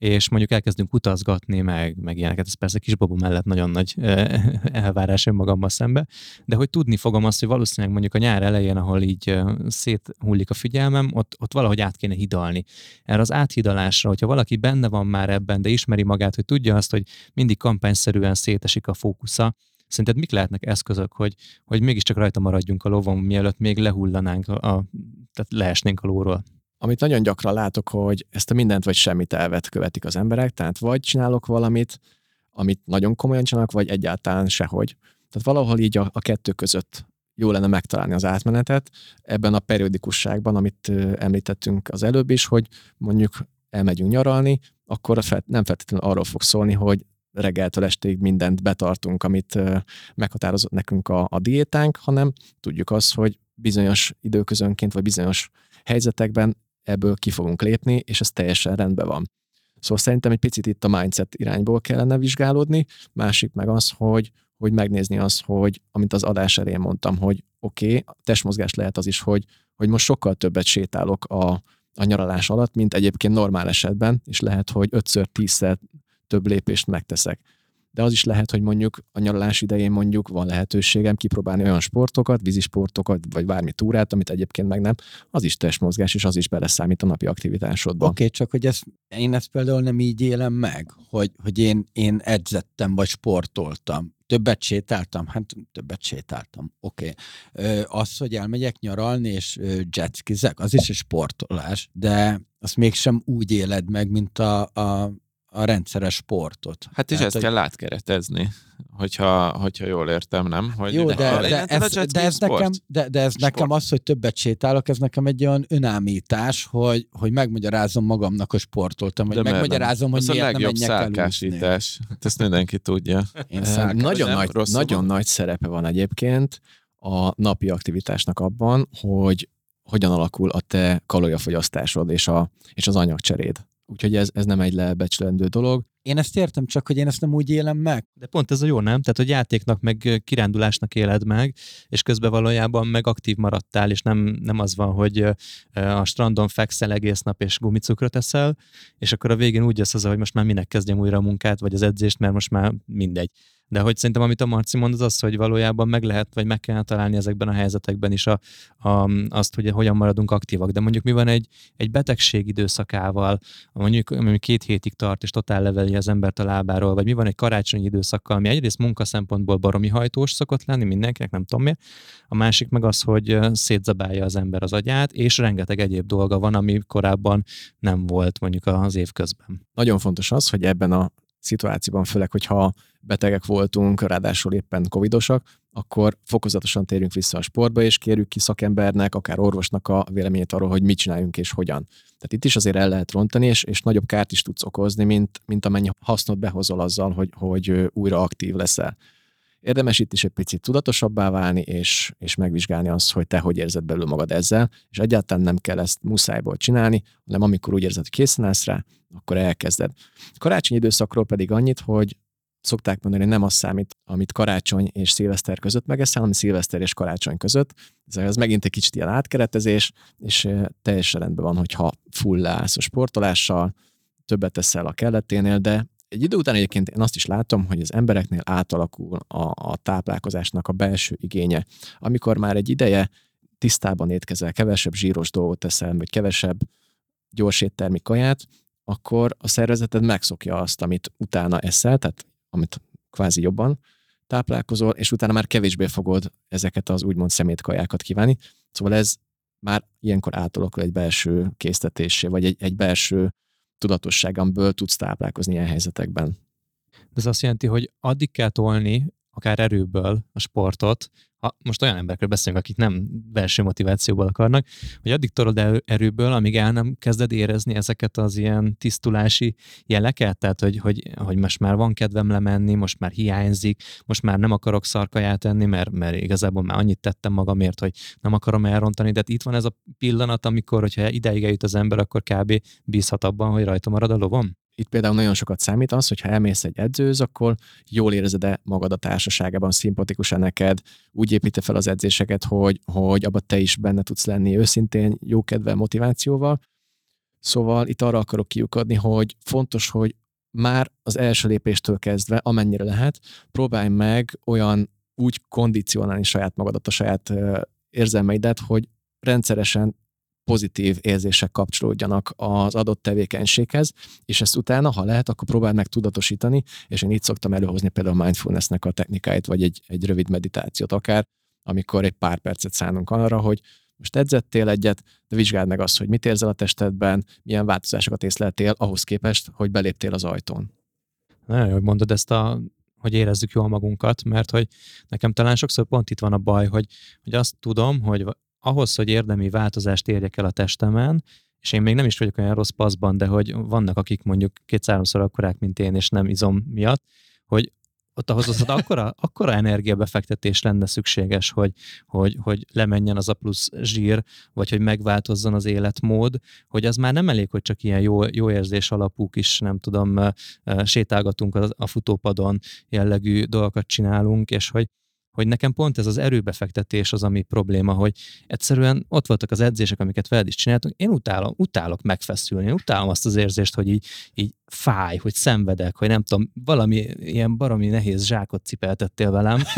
és mondjuk elkezdünk utazgatni, meg, meg ilyeneket, ez persze kisbabó mellett nagyon nagy elvárás önmagammal szembe, de hogy tudni fogom azt, hogy valószínűleg mondjuk a nyár elején, ahol így széthullik a figyelmem, ott, ott valahogy át kéne hidalni. Erre az áthidalásra, hogyha valaki benne van már ebben, de ismeri magát, hogy tudja azt, hogy mindig kampányszerűen szétesik a fókusza, Szerinted mik lehetnek eszközök, hogy, hogy mégiscsak rajta maradjunk a lovon, mielőtt még lehullanánk, a, a, tehát leesnénk a lóról? Amit nagyon gyakran látok, hogy ezt a mindent vagy semmit elvet követik az emberek, tehát vagy csinálok valamit, amit nagyon komolyan csinálok, vagy egyáltalán sehogy. Tehát valahol így a, a kettő között jó lenne megtalálni az átmenetet ebben a periódikusságban, amit említettünk az előbb is, hogy mondjuk elmegyünk nyaralni, akkor nem feltétlenül arról fog szólni, hogy reggeltől estig mindent betartunk, amit meghatározott nekünk a, a diétánk, hanem tudjuk azt, hogy bizonyos időközönként, vagy bizonyos helyzetekben ebből ki fogunk lépni, és ez teljesen rendben van. Szóval szerintem egy picit itt a mindset irányból kellene vizsgálódni, másik meg az, hogy, hogy megnézni azt, hogy amit az adás elején mondtam, hogy oké, okay, testmozgás lehet az is, hogy, hogy most sokkal többet sétálok a, a nyaralás alatt, mint egyébként normál esetben, és lehet, hogy 5-10-szer több lépést megteszek de az is lehet, hogy mondjuk a nyaralás idején mondjuk van lehetőségem kipróbálni olyan sportokat, vízisportokat, vagy bármi túrát, amit egyébként meg nem, az is testmozgás, és az is beleszámít a napi aktivitásodba. Oké, okay, csak hogy ezt, én ezt például nem így élem meg, hogy, hogy én, én edzettem, vagy sportoltam. Többet sétáltam? Hát többet sétáltam. Oké. Okay. Az, hogy elmegyek nyaralni, és jetskizek, az is egy sportolás, de azt mégsem úgy éled meg, mint a, a a rendszeres sportot. Hát és Tehát, ezt hogy... kell átkeretezni, hogyha, hogyha jól értem, nem? Hogy Jó, de, de, de, ez, de, ez nekem, de, de ez sport. nekem az, hogy többet sétálok, ez nekem egy olyan önámítás, hogy, hogy megmagyarázom magamnak, hogy sportoltam, vagy de megmagyarázom, hogy miért nem menjek szálkásítás. Hát ezt mindenki tudja. Én nagyon, nagy, nagyon nagy szerepe van egyébként a napi aktivitásnak abban, hogy hogyan alakul a te kalóriafogyasztásod és, a, és az anyagcseréd. Úgyhogy ez, ez nem egy lebecsülendő dolog. Én ezt értem, csak hogy én ezt nem úgy élem meg. De pont ez a jó, nem? Tehát, hogy játéknak, meg kirándulásnak éled meg, és közben valójában meg aktív maradtál, és nem, nem az van, hogy a strandon fekszel egész nap, és gumicukrot eszel, és akkor a végén úgy jössz az, hogy most már minek kezdjem újra a munkát, vagy az edzést, mert most már mindegy. De hogy szerintem, amit a Marci mond, az az, hogy valójában meg lehet, vagy meg kell találni ezekben a helyzetekben is a, a, azt, hogy hogyan maradunk aktívak. De mondjuk mi van egy, egy betegség időszakával, mondjuk ami két hétig tart, és totál leveli az embert a lábáról, vagy mi van egy karácsonyi időszakkal, ami egyrészt munka szempontból baromi hajtós szokott lenni mindenkinek, nem tudom miért. A másik meg az, hogy szétzabálja az ember az agyát, és rengeteg egyéb dolga van, ami korábban nem volt mondjuk az év közben. Nagyon fontos az, hogy ebben a szituációban, főleg, hogyha betegek voltunk, ráadásul éppen covidosak, akkor fokozatosan térjünk vissza a sportba, és kérjük ki szakembernek, akár orvosnak a véleményét arról, hogy mit csináljunk és hogyan. Tehát itt is azért el lehet rontani, és, és nagyobb kárt is tudsz okozni, mint, mint amennyi hasznot behozol azzal, hogy, hogy újra aktív leszel. Érdemes itt is egy picit tudatosabbá válni, és, és megvizsgálni azt, hogy te hogy érzed belül magad ezzel, és egyáltalán nem kell ezt muszájból csinálni, hanem amikor úgy érzed, hogy készen állsz rá, akkor elkezded. Karácsonyi időszakról pedig annyit, hogy szokták mondani, hogy nem az számít, amit karácsony és szilveszter között megeszel, hanem szilveszter és karácsony között. Ez az megint egy kicsit ilyen átkeretezés, és teljesen rendben van, hogyha full leállsz a sportolással, többet teszel a kelleténél, de egy idő után egyébként én azt is látom, hogy az embereknél átalakul a, a táplálkozásnak a belső igénye. Amikor már egy ideje tisztában étkezel, kevesebb zsíros dolgot teszel, vagy kevesebb gyors éttermi kaját, akkor a szervezeted megszokja azt, amit utána eszel, tehát amit kvázi jobban táplálkozol, és utána már kevésbé fogod ezeket az úgymond szemétkajákat kívánni. Szóval ez már ilyenkor átalakul egy belső késztetésé, vagy egy, egy belső tudatosságamből tudsz táplálkozni ilyen helyzetekben. De ez azt jelenti, hogy addig kell tolni, akár erőből a sportot, ha most olyan emberekről beszélünk, akik nem belső motivációból akarnak, hogy addig tolod erőből, amíg el nem kezded érezni ezeket az ilyen tisztulási jeleket, tehát hogy, hogy, hogy most már van kedvem lemenni, most már hiányzik, most már nem akarok szarkaját enni, mert, mert igazából már annyit tettem magamért, hogy nem akarom elrontani, de itt van ez a pillanat, amikor, hogyha ideig eljut az ember, akkor kb. bízhat abban, hogy rajta marad a lovom? Itt például nagyon sokat számít az, hogy ha elmész egy edzőz, akkor jól érzed-e magad a társaságában, szimpatikus-e neked, úgy építe fel az edzéseket, hogy, hogy abba te is benne tudsz lenni őszintén, jókedvel, motivációval. Szóval itt arra akarok kiukadni, hogy fontos, hogy már az első lépéstől kezdve, amennyire lehet, próbálj meg olyan úgy kondicionálni saját magadat, a saját érzelmeidet, hogy rendszeresen pozitív érzések kapcsolódjanak az adott tevékenységhez, és ezt utána, ha lehet, akkor próbáld meg tudatosítani, és én itt szoktam előhozni például a mindfulnessnek a technikáit, vagy egy, egy rövid meditációt akár, amikor egy pár percet szánunk arra, hogy most edzettél egyet, de vizsgáld meg azt, hogy mit érzel a testedben, milyen változásokat észleltél ahhoz képest, hogy beléptél az ajtón. Nagyon jól mondod ezt a hogy érezzük jól magunkat, mert hogy nekem talán sokszor pont itt van a baj, hogy, hogy azt tudom, hogy ahhoz, hogy érdemi változást érjek el a testemen, és én még nem is vagyok olyan rossz paszban, de hogy vannak, akik mondjuk kétszáromszor akkorák, mint én, és nem izom miatt, hogy ott ahhoz az akkora, akkora energiabefektetés lenne szükséges, hogy, hogy, hogy lemenjen az a plusz zsír, vagy hogy megváltozzon az életmód, hogy az már nem elég, hogy csak ilyen jó, jó érzés alapú kis, nem tudom, sétálgatunk a, a futópadon jellegű dolgokat csinálunk, és hogy, hogy nekem pont ez az erőbefektetés az, ami probléma, hogy egyszerűen ott voltak az edzések, amiket veled is csináltunk, én utálom, utálok megfeszülni, én utálom azt az érzést, hogy így, így fáj, hogy szenvedek, hogy nem tudom, valami ilyen baromi nehéz zsákot cipeltettél velem.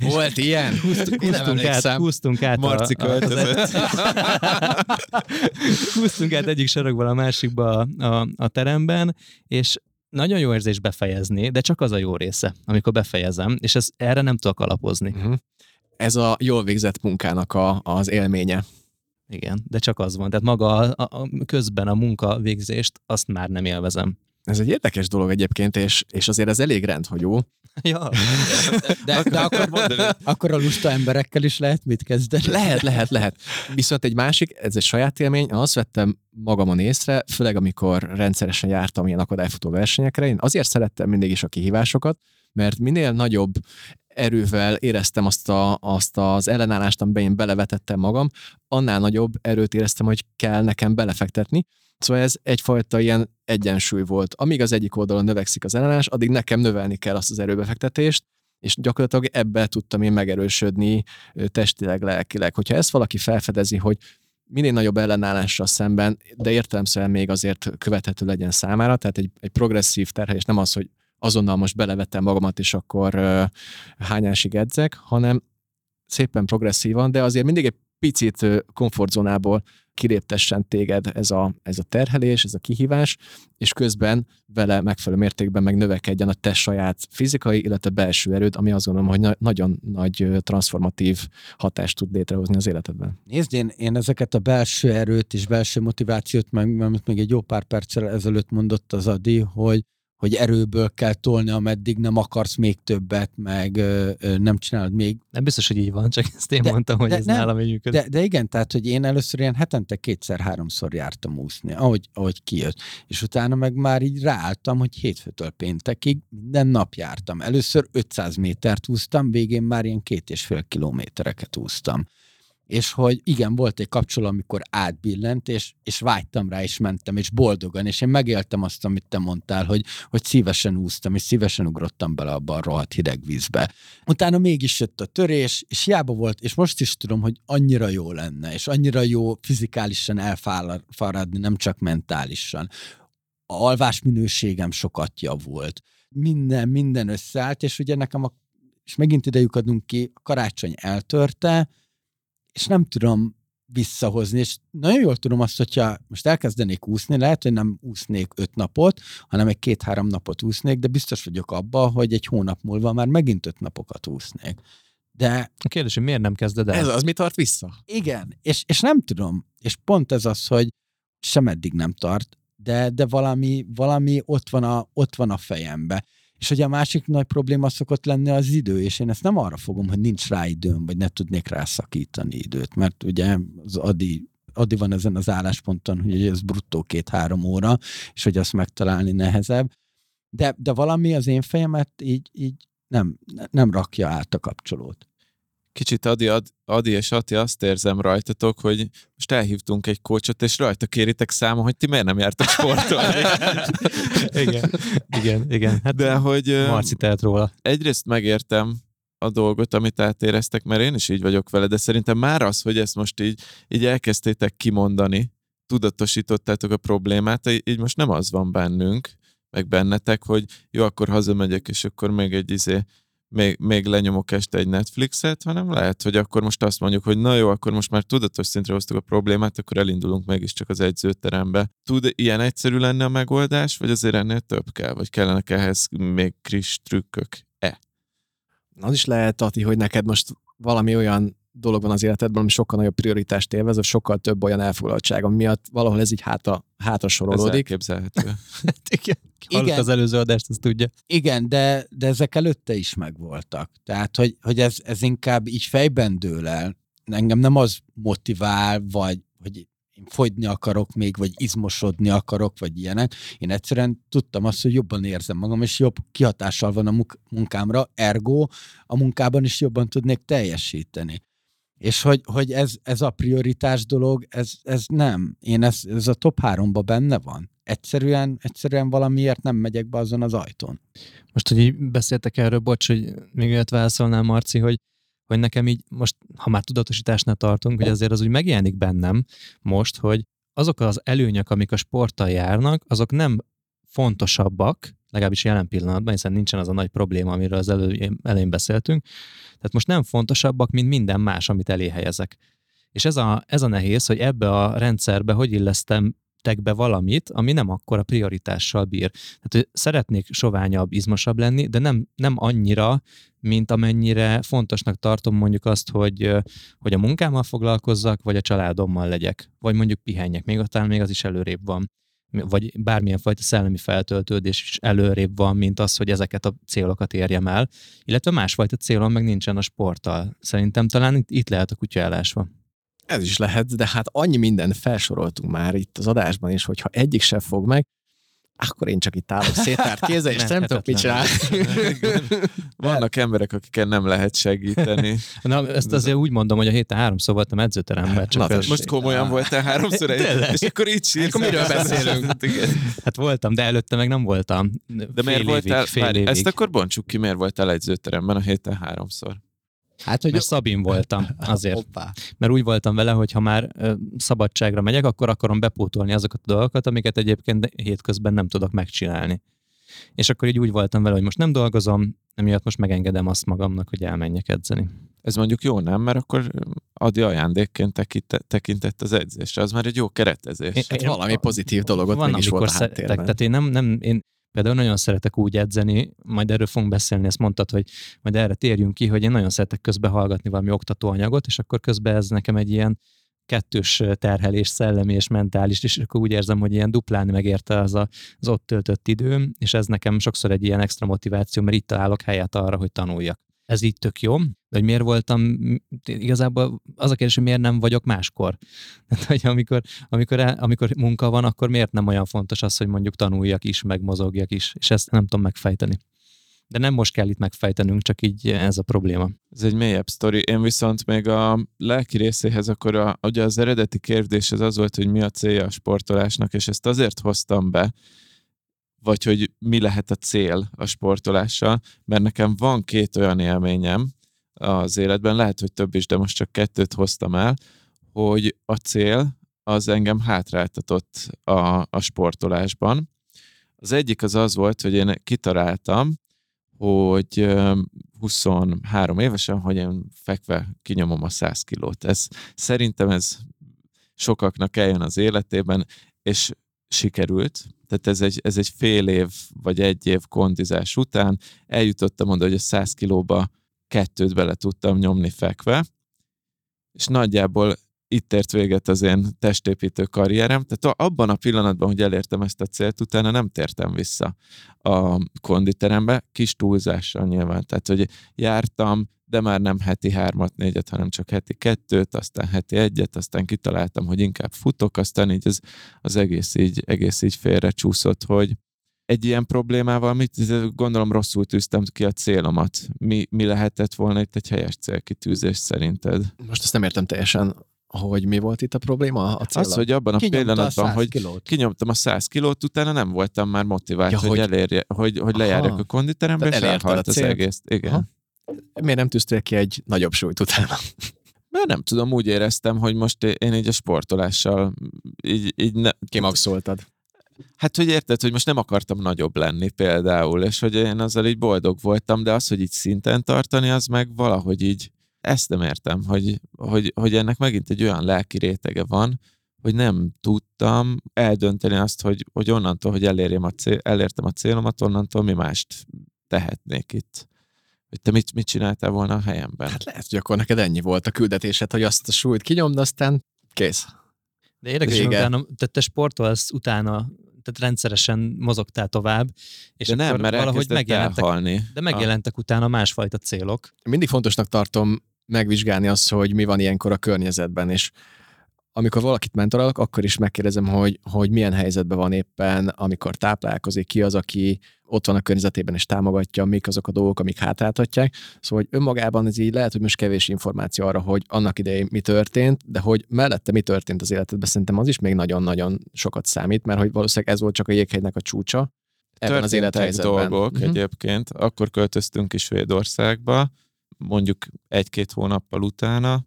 Volt ilyen? Húztunk, húztunk át, húztunk át Marci a, költözött. húztunk át egyik sarokból a másikba a, a, a teremben, és nagyon jó érzés befejezni, de csak az a jó része, amikor befejezem, és ez, erre nem tudok alapozni. Uh-huh. Ez a jól végzett munkának a, az élménye. Igen, de csak az van. Tehát maga a, a, közben a munka végzést, azt már nem élvezem. Ez egy érdekes dolog egyébként, és, és azért ez elég rendhagyó. Ja. De, de akkor, akkor a lusta emberekkel is lehet mit kezdeni? Lehet, lehet, lehet. Viszont egy másik, ez egy saját élmény, azt vettem magamon észre, főleg amikor rendszeresen jártam ilyen akadályfutó versenyekre, én azért szerettem mindig is a kihívásokat, mert minél nagyobb erővel éreztem azt, a, azt az ellenállást, amiben én belevetettem magam, annál nagyobb erőt éreztem, hogy kell nekem belefektetni. Szóval ez egyfajta ilyen egyensúly volt. Amíg az egyik oldalon növekszik az ellenállás, addig nekem növelni kell azt az erőbefektetést, és gyakorlatilag ebbe tudtam én megerősödni testileg, lelkileg. Hogyha ezt valaki felfedezi, hogy minél nagyobb ellenállásra szemben, de értelemszerűen még azért követhető legyen számára, tehát egy, egy progresszív terhelés nem az, hogy azonnal most belevettem magamat, és akkor uh, hányásig edzek, hanem szépen progresszívan, de azért mindig egy picit komfortzónából kiléptessen téged ez a, ez a terhelés, ez a kihívás, és közben vele megfelelő mértékben meg növekedjen a te saját fizikai, illetve belső erőd, ami azt gondolom, hogy na- nagyon nagy transformatív hatást tud létrehozni az életedben. Nézd, én, én ezeket a belső erőt és belső motivációt, meg, amit még egy jó pár perccel ezelőtt mondott az Adi, hogy hogy erőből kell tolni, ameddig nem akarsz még többet, meg ö, ö, nem csinálod még. Nem biztos, hogy így van, csak ezt én de, mondtam, hogy de, ez nem, nálam így működik. De, de igen, tehát, hogy én először ilyen hetente kétszer-háromszor jártam úszni, ahogy, ahogy kijött. És utána meg már így ráálltam, hogy hétfőtől péntekig minden nap jártam. Először 500 métert úsztam, végén már ilyen két és fél kilométereket úsztam és hogy igen, volt egy kapcsolat, amikor átbillent, és, és vágytam rá, és mentem, és boldogan, és én megéltem azt, amit te mondtál, hogy, hogy szívesen úsztam, és szívesen ugrottam bele abba a rohadt hideg vízbe. Utána mégis jött a törés, és hiába volt, és most is tudom, hogy annyira jó lenne, és annyira jó fizikálisan elfáradni, nem csak mentálisan. A alvás minőségem sokat javult. Minden, minden összeállt, és ugye nekem a, és megint idejük adunk ki, a karácsony eltörte, és nem tudom visszahozni, és nagyon jól tudom azt, hogyha most elkezdenék úszni, lehet, hogy nem úsznék öt napot, hanem egy két-három napot úsznék, de biztos vagyok abban, hogy egy hónap múlva már megint öt napokat úsznék. De... A kérdés, hogy miért nem kezded el? Ez az, mi tart vissza? Igen, és, és nem tudom, és pont ez az, hogy sem eddig nem tart, de, de valami, valami ott, van a, ott van a fejembe. És hogy a másik nagy probléma szokott lenni az idő, és én ezt nem arra fogom, hogy nincs rá időm, vagy ne tudnék rá szakítani időt, mert ugye az Adi Adi van ezen az állásponton, hogy ez bruttó két-három óra, és hogy azt megtalálni nehezebb. De, de valami az én fejemet így, így nem, nem rakja át a kapcsolót kicsit Adi, Adi és Ati azt érzem rajtatok, hogy most elhívtunk egy kócsot, és rajta kéritek számon, hogy ti miért nem jártok sportolni. igen, igen, igen. Hát De hogy... Marci tehet róla. Egyrészt megértem a dolgot, amit átéreztek, mert én is így vagyok vele, de szerintem már az, hogy ezt most így, így elkezdtétek kimondani, tudatosítottátok a problémát, így most nem az van bennünk, meg bennetek, hogy jó, akkor hazamegyek, és akkor még egy izé még, még lenyomok este egy Netflixet, hanem lehet, hogy akkor most azt mondjuk, hogy na jó, akkor most már tudatos szintre hoztuk a problémát, akkor elindulunk mégiscsak az edzőterembe. Tud ilyen egyszerű lenne a megoldás, vagy azért ennél több kell, vagy kellene ehhez még kis trükkök? E? Az is lehet, Ati, hogy neked most valami olyan dolog van az életedben, ami sokkal nagyobb prioritást élvez, sokkal több olyan elfoglaltságom miatt valahol ez így hátra, hátra Ez sorolódik. elképzelhető. Igen. Hallott Igen. az előző adást, azt tudja. Igen, de, de ezek előtte is megvoltak. Tehát, hogy, hogy ez, ez inkább így fejben dől el. Engem nem az motivál, vagy hogy én fogyni akarok még, vagy izmosodni akarok, vagy ilyenek. Én egyszerűen tudtam azt, hogy jobban érzem magam, és jobb kihatással van a munk- munkámra, ergo a munkában is jobban tudnék teljesíteni. És hogy, hogy ez, ez a prioritás dolog, ez, ez nem. Én ez, ez a top háromba benne van. Egyszerűen, egyszerűen valamiért nem megyek be azon az ajtón. Most, hogy így beszéltek erről, bocs, hogy még olyat válaszolnál, Marci, hogy, hogy nekem így most, ha már tudatosításnál tartunk, hogy azért az úgy megjelenik bennem most, hogy azok az előnyök, amik a sporttal járnak, azok nem fontosabbak, legalábbis jelen pillanatban, hiszen nincsen az a nagy probléma, amiről az elő, elején beszéltünk. Tehát most nem fontosabbak, mint minden más, amit elé helyezek. És ez a, ez a nehéz, hogy ebbe a rendszerbe hogy illesztem be valamit, ami nem akkora prioritással bír. Tehát hogy szeretnék soványabb, izmosabb lenni, de nem, nem annyira, mint amennyire fontosnak tartom mondjuk azt, hogy, hogy a munkámmal foglalkozzak, vagy a családommal legyek, vagy mondjuk pihenjek, még talán még az is előrébb van vagy bármilyen fajta szellemi feltöltődés is előrébb van, mint az, hogy ezeket a célokat érjem el, illetve másfajta célom meg nincsen a sporttal. Szerintem talán itt, itt lehet a kutya elásva. Ez is lehet, de hát annyi mindent felsoroltunk már itt az adásban is, hogyha egyik sem fog meg, akkor én csak itt állok széttárt kézzel, és nem tudok mit csinálni. Vannak emberek, akiken nem lehet segíteni. Na, ezt azért úgy mondom, hogy a héten háromszor voltam edzőteremben. Csak Na, tessék. Most komolyan voltál háromszor és akkor így sírsz. Akkor miről beszélünk? Igen. Hát voltam, de előtte meg nem voltam. De miért voltál, fél várj, évig. ezt akkor bontsuk ki, miért voltál edzőteremben a héten háromszor? Hát, hogy Mert Szabin voltam, azért. Hoppá. Mert úgy voltam vele, hogy ha már szabadságra megyek, akkor akarom bepótolni azokat a dolgokat, amiket egyébként hétközben nem tudok megcsinálni. És akkor így úgy voltam vele, hogy most nem dolgozom, emiatt most megengedem azt magamnak, hogy elmenjek edzeni. Ez mondjuk jó, nem? Mert akkor Adi ajándékként tekinte, tekintett az edzésre. Az már egy jó keretezés. Én- Hát valami pozitív dolgot Van, mégis volt a szeretek, háttérben. tehát én nem, nem, én például nagyon szeretek úgy edzeni, majd erről fogunk beszélni, ezt mondtad, hogy majd erre térjünk ki, hogy én nagyon szeretek közbe hallgatni valami oktatóanyagot, és akkor közben ez nekem egy ilyen kettős terhelés, szellemi és mentális, és akkor úgy érzem, hogy ilyen duplán megérte az a, az ott töltött időm, és ez nekem sokszor egy ilyen extra motiváció, mert itt találok helyet arra, hogy tanuljak. Ez így tök jó, de hogy miért voltam, igazából az a kérdés, hogy miért nem vagyok máskor. Tehát, hogy amikor, amikor, amikor munka van, akkor miért nem olyan fontos az, hogy mondjuk tanuljak is, meg mozogjak is, és ezt nem tudom megfejteni. De nem most kell itt megfejtenünk, csak így ez a probléma. Ez egy mélyebb sztori. Én viszont még a lelki részéhez akkor a, ugye az eredeti kérdés az az volt, hogy mi a célja a sportolásnak, és ezt azért hoztam be, vagy hogy mi lehet a cél a sportolással, mert nekem van két olyan élményem az életben, lehet, hogy több is, de most csak kettőt hoztam el, hogy a cél az engem hátráltatott a, a sportolásban. Az egyik az az volt, hogy én kitaláltam, hogy ö, 23 évesen, hogy én fekve kinyomom a 100 kilót. Ez, szerintem ez sokaknak eljön az életében, és sikerült. Tehát ez egy, ez egy fél év vagy egy év kondizás után eljutottam oda, hogy a 100 kilóba kettőt bele tudtam nyomni fekve, és nagyjából itt ért véget az én testépítő karrierem. Tehát abban a pillanatban, hogy elértem ezt a célt, utána nem tértem vissza a konditerembe, kis túlzással nyilván. Tehát, hogy jártam, de már nem heti hármat, négyet, hanem csak heti kettőt, aztán heti egyet, aztán kitaláltam, hogy inkább futok, aztán így az, az egész így, egész így félre csúszott, hogy egy ilyen problémával, mit, gondolom rosszul tűztem ki a célomat. Mi, mi lehetett volna itt egy helyes célkitűzés szerinted? Most azt nem értem teljesen, hogy mi volt itt a probléma a cél. Az, hogy abban a Kinyomta a pillanatban, 100 hogy kilót. kinyomtam a 100 kilót, utána nem voltam már motivált, Ja, hogy, hogy- hogy, elérje, hogy, hogy lejárjak a konditerembe, és elhalt a az egész. Igen. Aha. Miért nem tűztél ki egy nagyobb súlyt utána? Mert nem tudom, úgy éreztem, hogy most én így a sportolással így, így ne, Kimaxoltad. Hát, hogy érted, hogy most nem akartam nagyobb lenni például, és hogy én azzal így boldog voltam, de az, hogy így szinten tartani, az meg valahogy így, ezt nem értem, hogy, hogy, hogy ennek megint egy olyan lelki rétege van, hogy nem tudtam eldönteni azt, hogy, hogy onnantól, hogy elérjem a cél, elértem a célomat, onnantól mi mást tehetnék itt. hogy te mit, mit csináltál volna a helyemben. Hát lehet, hogy akkor neked ennyi volt a küldetésed, hogy azt a súlyt kinyomd, aztán kész. De érdekes, hogy utána, tehát te sportolsz utána, tehát rendszeresen mozogtál tovább, és De nem, akkor mert valahogy megjelentek, elhalni. de megjelentek utána másfajta célok. Mindig fontosnak tartom megvizsgálni azt, hogy mi van ilyenkor a környezetben, és amikor valakit mentorálok, akkor is megkérdezem, hogy, hogy milyen helyzetben van éppen, amikor táplálkozik, ki az, aki ott van a környezetében és támogatja, mik azok a dolgok, amik hátráltatják. Szóval, hogy önmagában ez így lehet, hogy most kevés információ arra, hogy annak idején mi történt, de hogy mellette mi történt az életedben, szerintem az is még nagyon-nagyon sokat számít, mert hogy valószínűleg ez volt csak a jéghegynek a csúcsa ebben az élethelyzetben. dolgok Mhm. egyébként. Akkor költöztünk is Svédországba, mondjuk egy-két hónappal utána.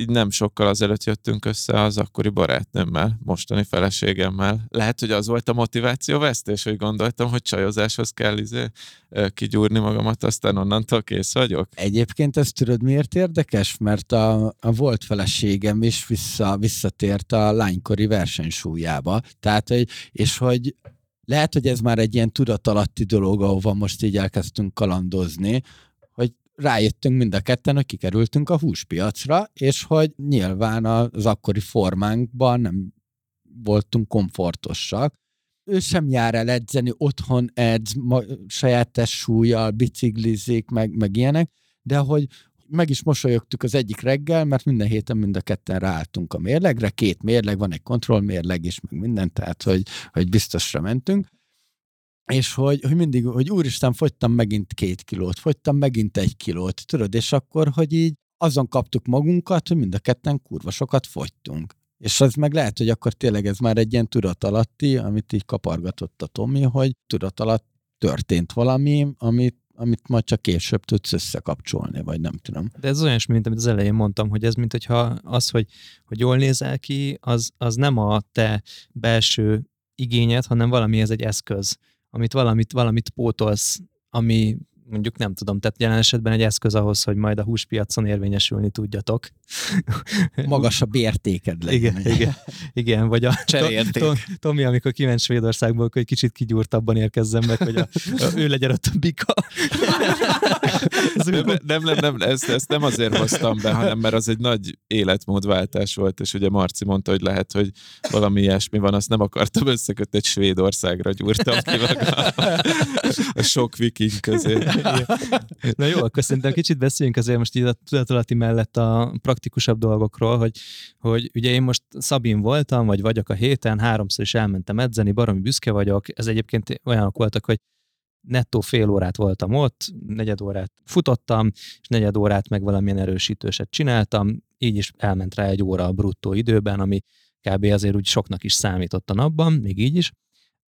Így nem sokkal azelőtt jöttünk össze az akkori barátnőmmel, mostani feleségemmel. Lehet, hogy az volt a motivációvesztés, hogy gondoltam, hogy csajozáshoz kell izé, kigyúrni magamat, aztán onnantól kész vagyok. Egyébként ezt tudod miért érdekes? Mert a, a volt feleségem is vissza, visszatért a lánykori versenysúlyába. Tehát, hogy, és hogy lehet, hogy ez már egy ilyen tudatalatti dolog, ahova most így elkezdtünk kalandozni, rájöttünk mind a ketten, hogy kikerültünk a húspiacra, és hogy nyilván az akkori formánkban nem voltunk komfortosak. Ő sem jár el edzeni, otthon edz, ma, saját testsúlyjal, biciklizik, meg, meg ilyenek, de hogy meg is mosolyogtuk az egyik reggel, mert minden héten mind a ketten ráálltunk a mérlegre, két mérleg, van egy kontrollmérleg is, meg minden, tehát hogy, hogy biztosra mentünk, és hogy, hogy mindig, hogy úristen, fogytam megint két kilót, fogytam megint egy kilót, tudod, és akkor, hogy így azon kaptuk magunkat, hogy mind a ketten kurva sokat fogytunk. És az meg lehet, hogy akkor tényleg ez már egy ilyen tudatalatti, amit így kapargatott a Tomi, hogy tudatalatt történt valami, amit, amit majd csak később tudsz összekapcsolni, vagy nem tudom. De ez olyan, mint amit az elején mondtam, hogy ez mint hogyha az, hogy, hogy jól nézel ki, az, az nem a te belső igényed, hanem valami ez egy eszköz, amit valamit, valamit pótolsz, ami mondjuk nem tudom, tehát jelen esetben egy eszköz ahhoz, hogy majd a húspiacon érvényesülni tudjatok. Magasabb értéked legyen. Igen, igen, igen, vagy a To- Tomi, amikor kiment Svédországból, hogy kicsit kigyúrtabban érkezzen meg, hogy a, a, ő legyen a bika. Ez úgy Nem, nem, nem, nem ezt, ezt nem azért hoztam be, hanem mert az egy nagy életmódváltás volt, és ugye Marci mondta, hogy lehet, hogy valami ilyesmi van, azt nem akartam összekötni, egy Svédországra gyúrtam ki magam a sok viking közé. Na jó, akkor szerintem kicsit beszéljünk azért most így a tudatolati mellett a praktikusabb dolgokról, hogy, hogy ugye én most Szabin voltam, vagy vagyok a héten, háromszor is elmentem edzeni, baromi büszke vagyok. Ez egyébként olyanok voltak, hogy nettó fél órát voltam ott, negyed órát futottam, és negyed órát meg valamilyen erősítőset csináltam, így is elment rá egy óra a bruttó időben, ami kb. azért úgy soknak is számított a napban, még így is.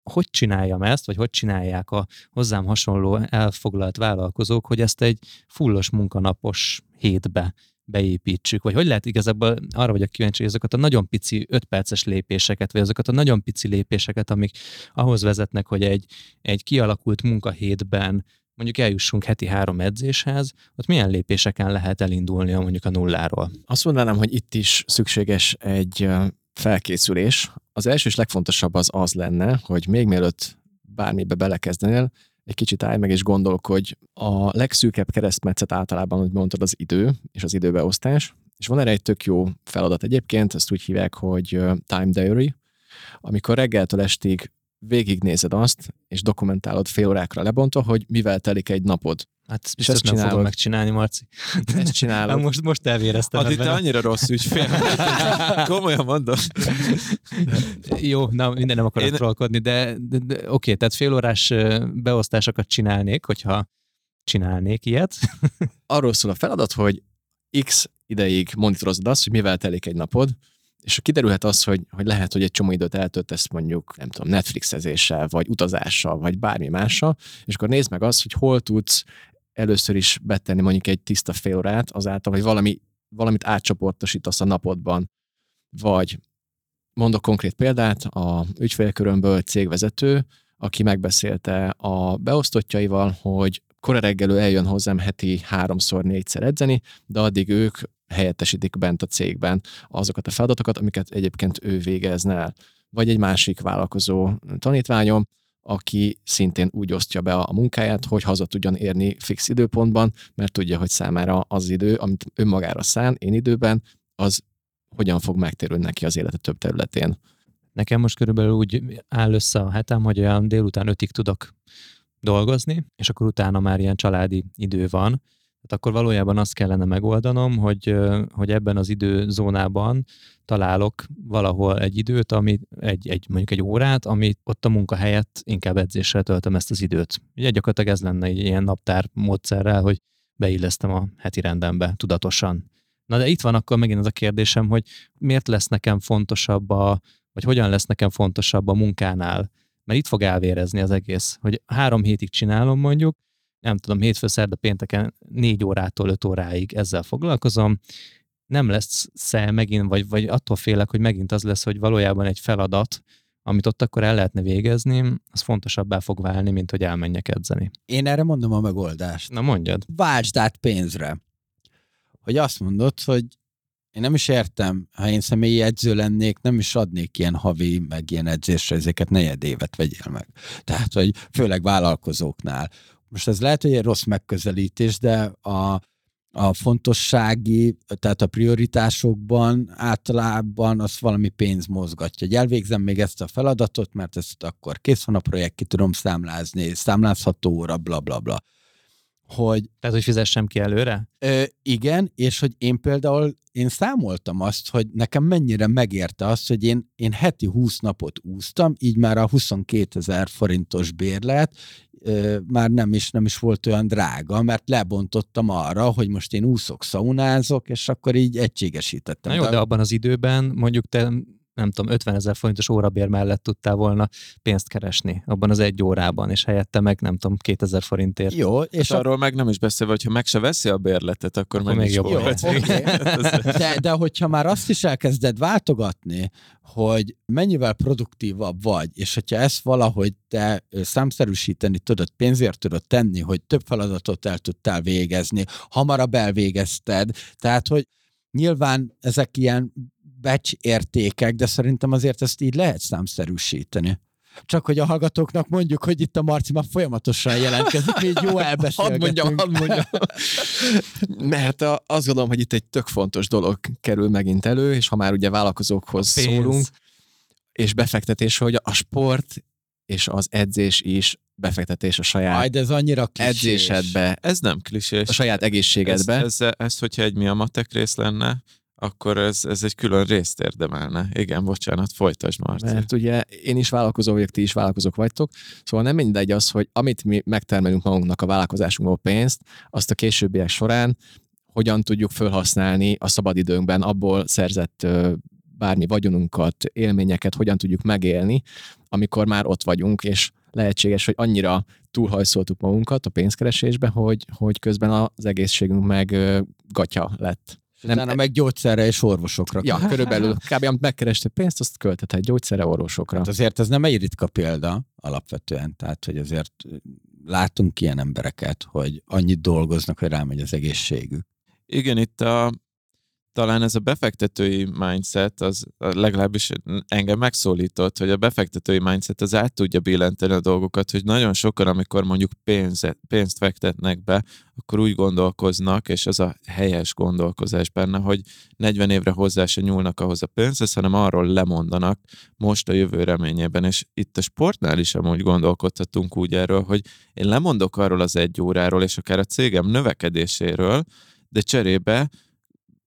Hogy csináljam ezt, vagy hogy csinálják a hozzám hasonló elfoglalt vállalkozók, hogy ezt egy fullos munkanapos hétbe beépítsük, vagy hogy lehet igazából, arra vagyok kíváncsi, hogy azokat a nagyon pici 5 perces lépéseket, vagy azokat a nagyon pici lépéseket, amik ahhoz vezetnek, hogy egy, egy kialakult munkahétben mondjuk eljussunk heti három edzéshez, ott milyen lépéseken lehet elindulni mondjuk a nulláról? Azt mondanám, hogy itt is szükséges egy felkészülés. Az első és legfontosabb az az lenne, hogy még mielőtt bármibe belekezdenél, egy kicsit állj meg és gondolkodj. A legszűkebb keresztmetszet általában, hogy mondtad, az idő és az időbeosztás. És van erre egy tök jó feladat egyébként, ezt úgy hívják, hogy time diary, amikor reggeltől estig végignézed azt, és dokumentálod fél órákra lebontva, hogy mivel telik egy napod. Hát ezt biztos ezt nem fogod megcsinálni, Marci. Ezt Hát csinálod. most, most elvéreztem Adi, te annyira rossz ügyfél. Komolyan mondom. Jó, na, minden nem akarok Én- trollkodni, de, de, de oké, tehát félórás beosztásokat csinálnék, hogyha csinálnék ilyet. arról szól a feladat, hogy x ideig monitorozod azt, hogy mivel telik egy napod, és kiderülhet az, hogy, hogy lehet, hogy egy csomó időt eltöltesz mondjuk, nem tudom, Netflixezéssel, vagy utazással, vagy bármi mással, és akkor nézd meg azt, hogy hol tudsz először is betenni mondjuk egy tiszta fél órát azáltal, hogy valami, valamit átcsoportosítasz a napodban. Vagy mondok konkrét példát, a ügyfélkörömből cégvezető, aki megbeszélte a beosztottjaival, hogy kora reggelő eljön hozzám heti háromszor, négyszer edzeni, de addig ők helyettesítik bent a cégben azokat a feladatokat, amiket egyébként ő végezne el. Vagy egy másik vállalkozó tanítványom, aki szintén úgy osztja be a munkáját, hogy haza tudjon érni fix időpontban, mert tudja, hogy számára az idő, amit önmagára szán, én időben, az hogyan fog megtérülni neki az élete több területén. Nekem most körülbelül úgy áll össze a hetem, hogy olyan délután ötig tudok dolgozni, és akkor utána már ilyen családi idő van, tehát akkor valójában azt kellene megoldanom, hogy, hogy ebben az időzónában találok valahol egy időt, ami egy, egy, mondjuk egy órát, amit ott a munka helyett inkább edzéssel töltöm ezt az időt. Ugye gyakorlatilag ez lenne egy ilyen naptár módszerrel, hogy beillesztem a heti rendembe tudatosan. Na de itt van akkor megint az a kérdésem, hogy miért lesz nekem fontosabb a, vagy hogyan lesz nekem fontosabb a munkánál, mert itt fog elvérezni az egész, hogy három hétig csinálom mondjuk, nem tudom, hétfő, szerda, pénteken négy órától öt óráig ezzel foglalkozom, nem lesz szel megint, vagy, vagy attól félek, hogy megint az lesz, hogy valójában egy feladat, amit ott akkor el lehetne végezni, az fontosabbá fog válni, mint hogy elmenjek edzeni. Én erre mondom a megoldást. Na mondjad. Váltsd át pénzre. Hogy azt mondod, hogy én nem is értem, ha én személyi edző lennék, nem is adnék ilyen havi, meg ilyen edzésre, ezeket negyed évet vegyél meg. Tehát, hogy főleg vállalkozóknál, most ez lehet, hogy egy rossz megközelítés, de a, a fontossági, tehát a prioritásokban általában az valami pénz mozgatja. Hogy elvégzem még ezt a feladatot, mert ezt akkor kész van a projekt, ki tudom számlázni, számlázható óra, bla bla bla. Hogy, Tehát, hogy fizessem ki előre? Ö, igen, és hogy én például, én számoltam azt, hogy nekem mennyire megérte azt, hogy én, én heti 20 napot úsztam, így már a 22 ezer forintos bérlet, már nem is, nem is volt olyan drága, mert lebontottam arra, hogy most én úszok, szaunázok, és akkor így egységesítettem. Na jó, de abban az időben mondjuk te nem tudom, 50 ezer forintos órabér mellett tudtál volna pénzt keresni abban az egy órában, és helyette meg nem tudom, 2000 forintért. Jó, és hát a... arról meg nem is beszélve, hogyha meg se veszi a bérletet, akkor, akkor meg még jobb. Jó, okay. de, de hogyha már azt is elkezded váltogatni, hogy mennyivel produktívabb vagy, és hogyha ezt valahogy te számszerűsíteni tudod, pénzért tudod tenni, hogy több feladatot el tudtál végezni, hamarabb elvégezted, tehát hogy nyilván ezek ilyen becs értékek, de szerintem azért ezt így lehet számszerűsíteni. Csak hogy a hallgatóknak mondjuk, hogy itt a Marci már folyamatosan jelentkezik, még jó elbeszélgetünk. hadd mondjam, hadd mondjam. Mert a, azt gondolom, hogy itt egy tök fontos dolog kerül megint elő, és ha már ugye vállalkozókhoz szólunk, és befektetés, hogy a sport és az edzés is befektetés a saját Aj, de ez annyira klisés. edzésedbe. Ez nem klisés. A saját egészségedbe. Ez, ez, ez, hogyha egy mi a matek rész lenne, akkor ez, ez egy külön részt érdemelne. Igen, bocsánat, folytasd Marci. Mert ugye én is vállalkozó vagyok, ti is vállalkozók vagytok, szóval nem mindegy az, hogy amit mi megtermelünk magunknak a vállalkozásunkból pénzt, azt a későbbiek során hogyan tudjuk felhasználni a szabadidőnkben, abból szerzett bármi vagyonunkat, élményeket hogyan tudjuk megélni, amikor már ott vagyunk, és lehetséges, hogy annyira túlhajszoltuk magunkat a pénzkeresésbe, hogy, hogy közben az egészségünk meg gatya lett. Nem, utána meg gyógyszerre és orvosokra. Ja, körülbelül kb. amit megkereste pénzt, azt költhet gyógyszerre, orvosokra. Hát azért ez nem egy ritka példa alapvetően, tehát hogy azért látunk ilyen embereket, hogy annyit dolgoznak, hogy rámegy az egészségük. Igen, itt a, talán ez a befektetői mindset, az legalábbis engem megszólított, hogy a befektetői mindset az át tudja billenteni a dolgokat, hogy nagyon sokan, amikor mondjuk pénzet, pénzt fektetnek be, akkor úgy gondolkoznak, és az a helyes gondolkozás benne, hogy 40 évre hozzá se nyúlnak ahhoz a pénzhez, hanem arról lemondanak most a jövő reményében. És itt a sportnál is amúgy gondolkodhatunk úgy erről, hogy én lemondok arról az egy óráról, és akár a cégem növekedéséről, de cserébe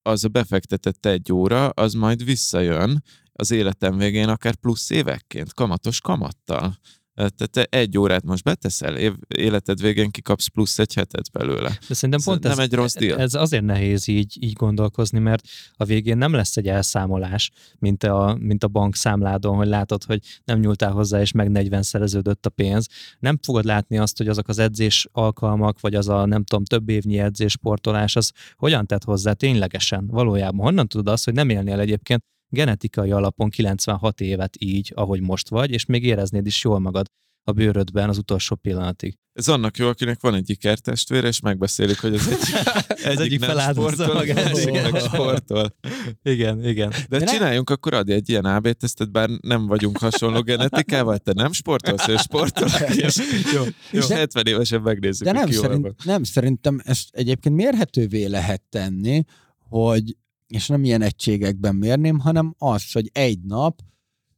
az a befektetett egy óra, az majd visszajön az életem végén akár plusz évekként, kamatos kamattal. Tehát te egy órát most beteszel, év, életed végén kikapsz plusz egy hetet belőle. De szerintem ez pont nem ez, egy rossz deal. ez azért nehéz így, így gondolkozni, mert a végén nem lesz egy elszámolás, mint a, mint a bankszámládon, hogy látod, hogy nem nyúltál hozzá, és meg 40 szereződött a pénz. Nem fogod látni azt, hogy azok az edzés alkalmak, vagy az a nem tudom, több évnyi edzéssportolás, az hogyan tett hozzá ténylegesen, valójában. Honnan tudod azt, hogy nem élnél egyébként genetikai alapon 96 évet így, ahogy most vagy, és még éreznéd is jól magad. a bőrödben az utolsó pillanatig. Ez annak jó, akinek van egy ikertestvére, és megbeszélik, hogy az egy, az egyik nem feláldozza sportol, a magát. Igen. sportol. Igen, igen. De De ne- csináljunk akkor adj egy ilyen AB tesztet, bár nem vagyunk hasonló genetikával, te nem sportolsz, ő sportol, és, Jó, és De- 70 évesen megnézzük, De nem, szerint, nem, szerintem ezt egyébként mérhetővé lehet tenni, hogy, és nem ilyen egységekben mérném, hanem az, hogy egy nap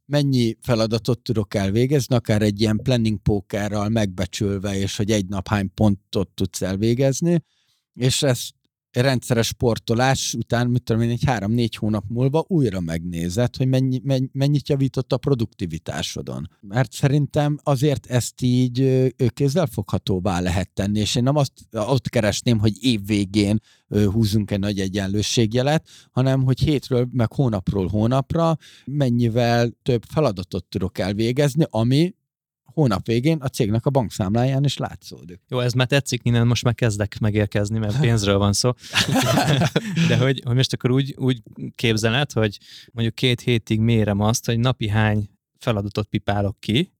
mennyi feladatot tudok elvégezni, akár egy ilyen planning pókerral megbecsülve, és hogy egy nap hány pontot tudsz elvégezni, és ezt rendszeres sportolás után, mit tudom én, egy három-négy hónap múlva újra megnézed, hogy mennyi, mennyi, mennyit javított a produktivitásodon. Mert szerintem azért ezt így kézzelfoghatóvá lehet tenni, és én nem azt ott keresném, hogy év végén húzunk egy nagy egyenlőségjelet, hanem hogy hétről, meg hónapról hónapra mennyivel több feladatot tudok elvégezni, ami hónap végén a cégnek a bankszámláján is látszódik. Jó, ez már tetszik, innen most már kezdek megérkezni, mert pénzről van szó. De hogy, hogy most akkor úgy, úgy képzeled, hogy mondjuk két hétig mérem azt, hogy napi hány feladatot pipálok ki,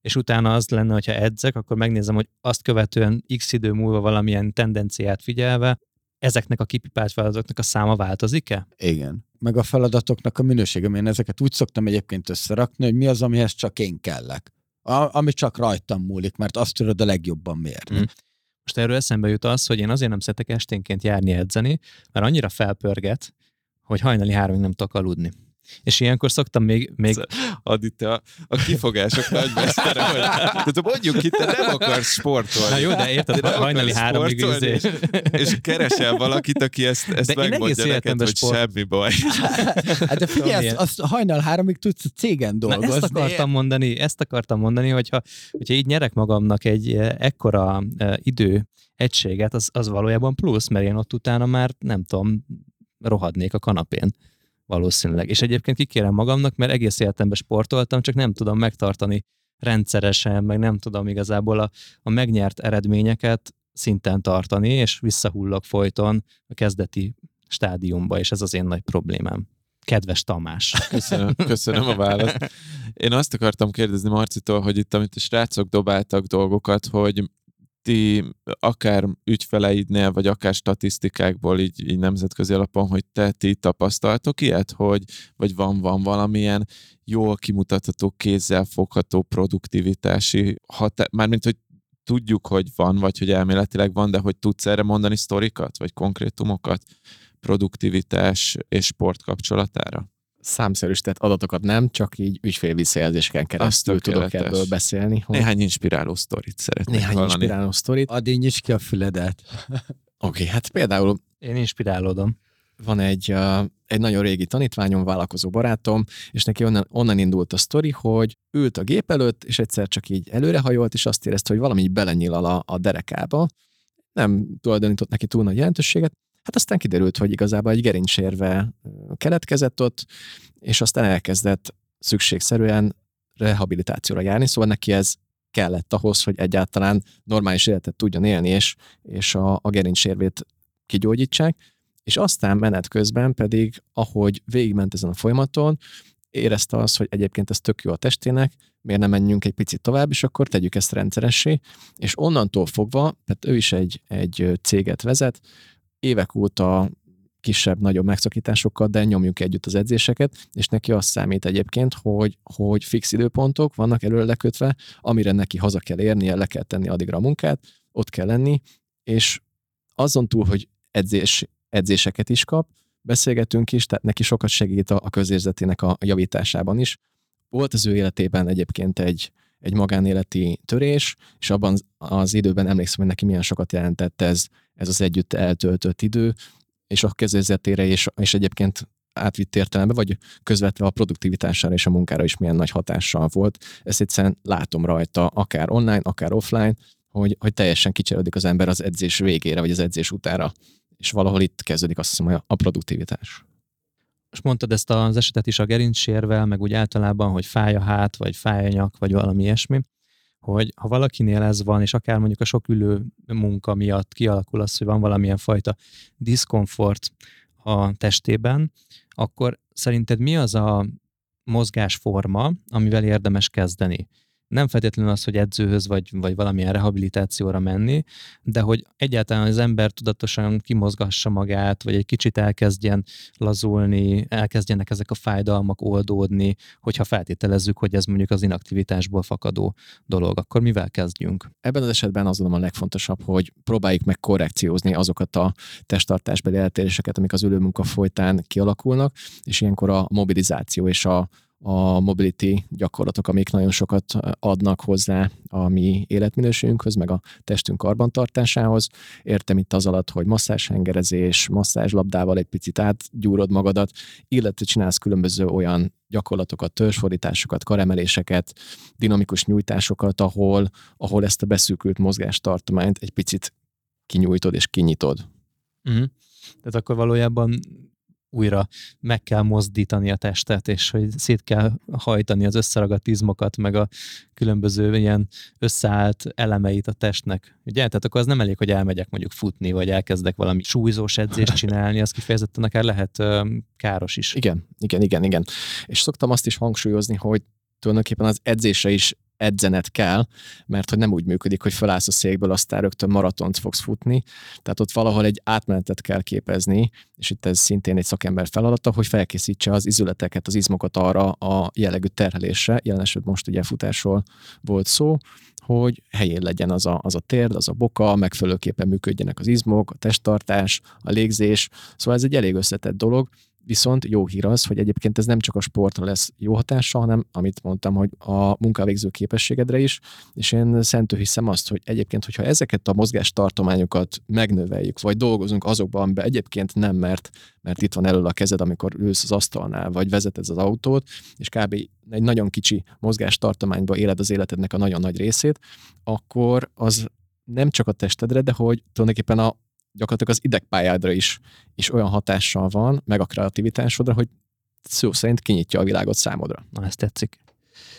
és utána az lenne, hogyha edzek, akkor megnézem, hogy azt követően x idő múlva valamilyen tendenciát figyelve, ezeknek a kipipált feladatoknak a száma változik-e? Igen. Meg a feladatoknak a minősége. Én ezeket úgy szoktam egyébként összerakni, hogy mi az, amihez csak én kellek. Ami csak rajtam múlik, mert azt tudod a legjobban mérni. Mm. Most erről eszembe jut az, hogy én azért nem szeretek esténként járni edzeni, mert annyira felpörget, hogy hajnali háromig nem tudok aludni. És ilyenkor szoktam még, még Adi, te a, a kifogások nagymestere vagy. Tehát mondjuk ki, te nem akarsz sportolni. Na jó, de érted, Te nem hajnali háromig izé. és keresel valakit, aki ezt, ezt De megmondja neked, hogy sport- semmi baj. Hát de figyelj, azt, azt hajnal háromig tudsz a cégen Na dolgozni. ezt akartam mondani, ezt akartam mondani, hogyha, hogyha így nyerek magamnak egy eh, ekkora eh, idő egységet, az, az valójában plusz, mert én ott utána már nem tudom, rohadnék a kanapén valószínűleg. És egyébként kikérem magamnak, mert egész életemben sportoltam, csak nem tudom megtartani rendszeresen, meg nem tudom igazából a, a megnyert eredményeket szinten tartani, és visszahullok folyton a kezdeti stádiumba, és ez az én nagy problémám. Kedves Tamás. Köszönöm, köszönöm a választ. Én azt akartam kérdezni Marcitól, hogy itt, amit a srácok dobáltak dolgokat, hogy ti akár ügyfeleidnél, vagy akár statisztikákból így, így nemzetközi alapon, hogy te ti tapasztaltok ilyet, hogy vagy van, van valamilyen jól kimutatható, kézzel fogható produktivitási hatá... Mármint, hogy tudjuk, hogy van, vagy hogy elméletileg van, de hogy tudsz erre mondani sztorikat, vagy konkrétumokat produktivitás és sport kapcsolatára? Számszerűsített adatokat nem, csak így ügyfélvisszajelzéseken keresztül tudok ebből beszélni. Hogy Néhány inspiráló sztorit szeretnék néhány hallani. inspiráló sztorit. Oké, Adj nyisd ki a füledet. okay, hát például Én inspirálódom. van egy, uh, egy nagyon régi tanítványom, vállalkozó barátom, és neki onnan, onnan indult a sztori, hogy ült a gép előtt, és egyszer csak így előrehajolt, és azt érezte, hogy valami belenyilal a, a derekába. Nem tulajdonított neki túl nagy jelentőséget. Hát aztán kiderült, hogy igazából egy gerincsérve keletkezett ott, és aztán elkezdett szükségszerűen rehabilitációra járni, szóval neki ez kellett ahhoz, hogy egyáltalán normális életet tudjon élni, és, és a, a gerincsérvét kigyógyítsák. És aztán menet közben pedig, ahogy végigment ezen a folyamaton, érezte azt, hogy egyébként ez tök jó a testének, miért nem menjünk egy picit tovább, és akkor tegyük ezt rendszeressé, és onnantól fogva, tehát ő is egy, egy céget vezet, évek óta kisebb-nagyobb megszakításokkal, de nyomjuk együtt az edzéseket, és neki azt számít egyébként, hogy, hogy fix időpontok vannak előre lekötve, amire neki haza kell érnie, le kell tenni addigra a munkát, ott kell lenni, és azon túl, hogy edzés, edzéseket is kap, beszélgetünk is, tehát neki sokat segít a, a közérzetének a javításában is. Volt az ő életében egyébként egy, egy magánéleti törés, és abban az időben emlékszem, hogy neki milyen sokat jelentett ez, ez az együtt eltöltött idő, és a közérzetére, és, és egyébként átvitt értelembe, vagy közvetve a produktivitására és a munkára is milyen nagy hatással volt. Ezt egyszerűen látom rajta, akár online, akár offline, hogy, hogy teljesen kicserődik az ember az edzés végére, vagy az edzés utára. És valahol itt kezdődik azt hiszem a- produktivitás. Most mondtad ezt az esetet is a gerincsérvel, meg úgy általában, hogy fáj a hát, vagy fáj a nyak, vagy valami ilyesmi, hogy ha valakinél ez van, és akár mondjuk a sok ülő munka miatt kialakul az, hogy van valamilyen fajta diszkomfort a testében, akkor szerinted mi az a mozgásforma, amivel érdemes kezdeni? Nem feltétlenül az, hogy edzőhöz vagy, vagy valamilyen rehabilitációra menni, de hogy egyáltalán az ember tudatosan kimozgassa magát, vagy egy kicsit elkezdjen lazulni, elkezdjenek ezek a fájdalmak oldódni, hogyha feltételezzük, hogy ez mondjuk az inaktivitásból fakadó dolog, akkor mivel kezdjünk? Ebben az esetben az a legfontosabb, hogy próbáljuk meg korrekciózni azokat a testtartásbeli eltéréseket, amik az ülőmunka folytán kialakulnak, és ilyenkor a mobilizáció és a a mobility gyakorlatok, amik nagyon sokat adnak hozzá a mi életminőségünkhöz, meg a testünk karbantartásához. Értem itt az alatt, hogy masszázshengerezés, masszázslabdával egy picit átgyúrod magadat, illetve csinálsz különböző olyan gyakorlatokat, törzsfordításokat, karemeléseket, dinamikus nyújtásokat, ahol, ahol ezt a beszűkült mozgástartományt egy picit kinyújtod és kinyitod. Uh-huh. Tehát akkor valójában újra meg kell mozdítani a testet, és hogy szét kell hajtani az összeragadt izmokat, meg a különböző ilyen összeállt elemeit a testnek. Ugye? Tehát akkor az nem elég, hogy elmegyek mondjuk futni, vagy elkezdek valami súlyzós edzést csinálni, az kifejezetten akár lehet ö, káros is. Igen, igen, igen, igen. És szoktam azt is hangsúlyozni, hogy tulajdonképpen az edzése is edzenet kell, mert hogy nem úgy működik, hogy felállsz a székből, aztán rögtön maratont fogsz futni. Tehát ott valahol egy átmenetet kell képezni, és itt ez szintén egy szakember feladata, hogy felkészítse az izületeket, az izmokat arra a jellegű terhelésre, jelen esetben most ugye futásról volt szó, hogy helyén legyen az a, az a térd, az a boka, megfelelőképpen működjenek az izmok, a testtartás, a légzés. Szóval ez egy elég összetett dolog, Viszont jó hír az, hogy egyébként ez nem csak a sportra lesz jó hatása, hanem amit mondtam, hogy a munkavégző képességedre is, és én szentő hiszem azt, hogy egyébként, hogyha ezeket a mozgástartományokat megnöveljük, vagy dolgozunk azokban, amiben egyébként nem, mert, mert itt van elől a kezed, amikor ülsz az asztalnál, vagy vezeted az autót, és kb. egy nagyon kicsi mozgástartományba éled az életednek a nagyon nagy részét, akkor az nem csak a testedre, de hogy tulajdonképpen a gyakorlatilag az idegpályádra is, is olyan hatással van, meg a kreativitásodra, hogy szó szerint kinyitja a világot számodra. Na, ezt tetszik.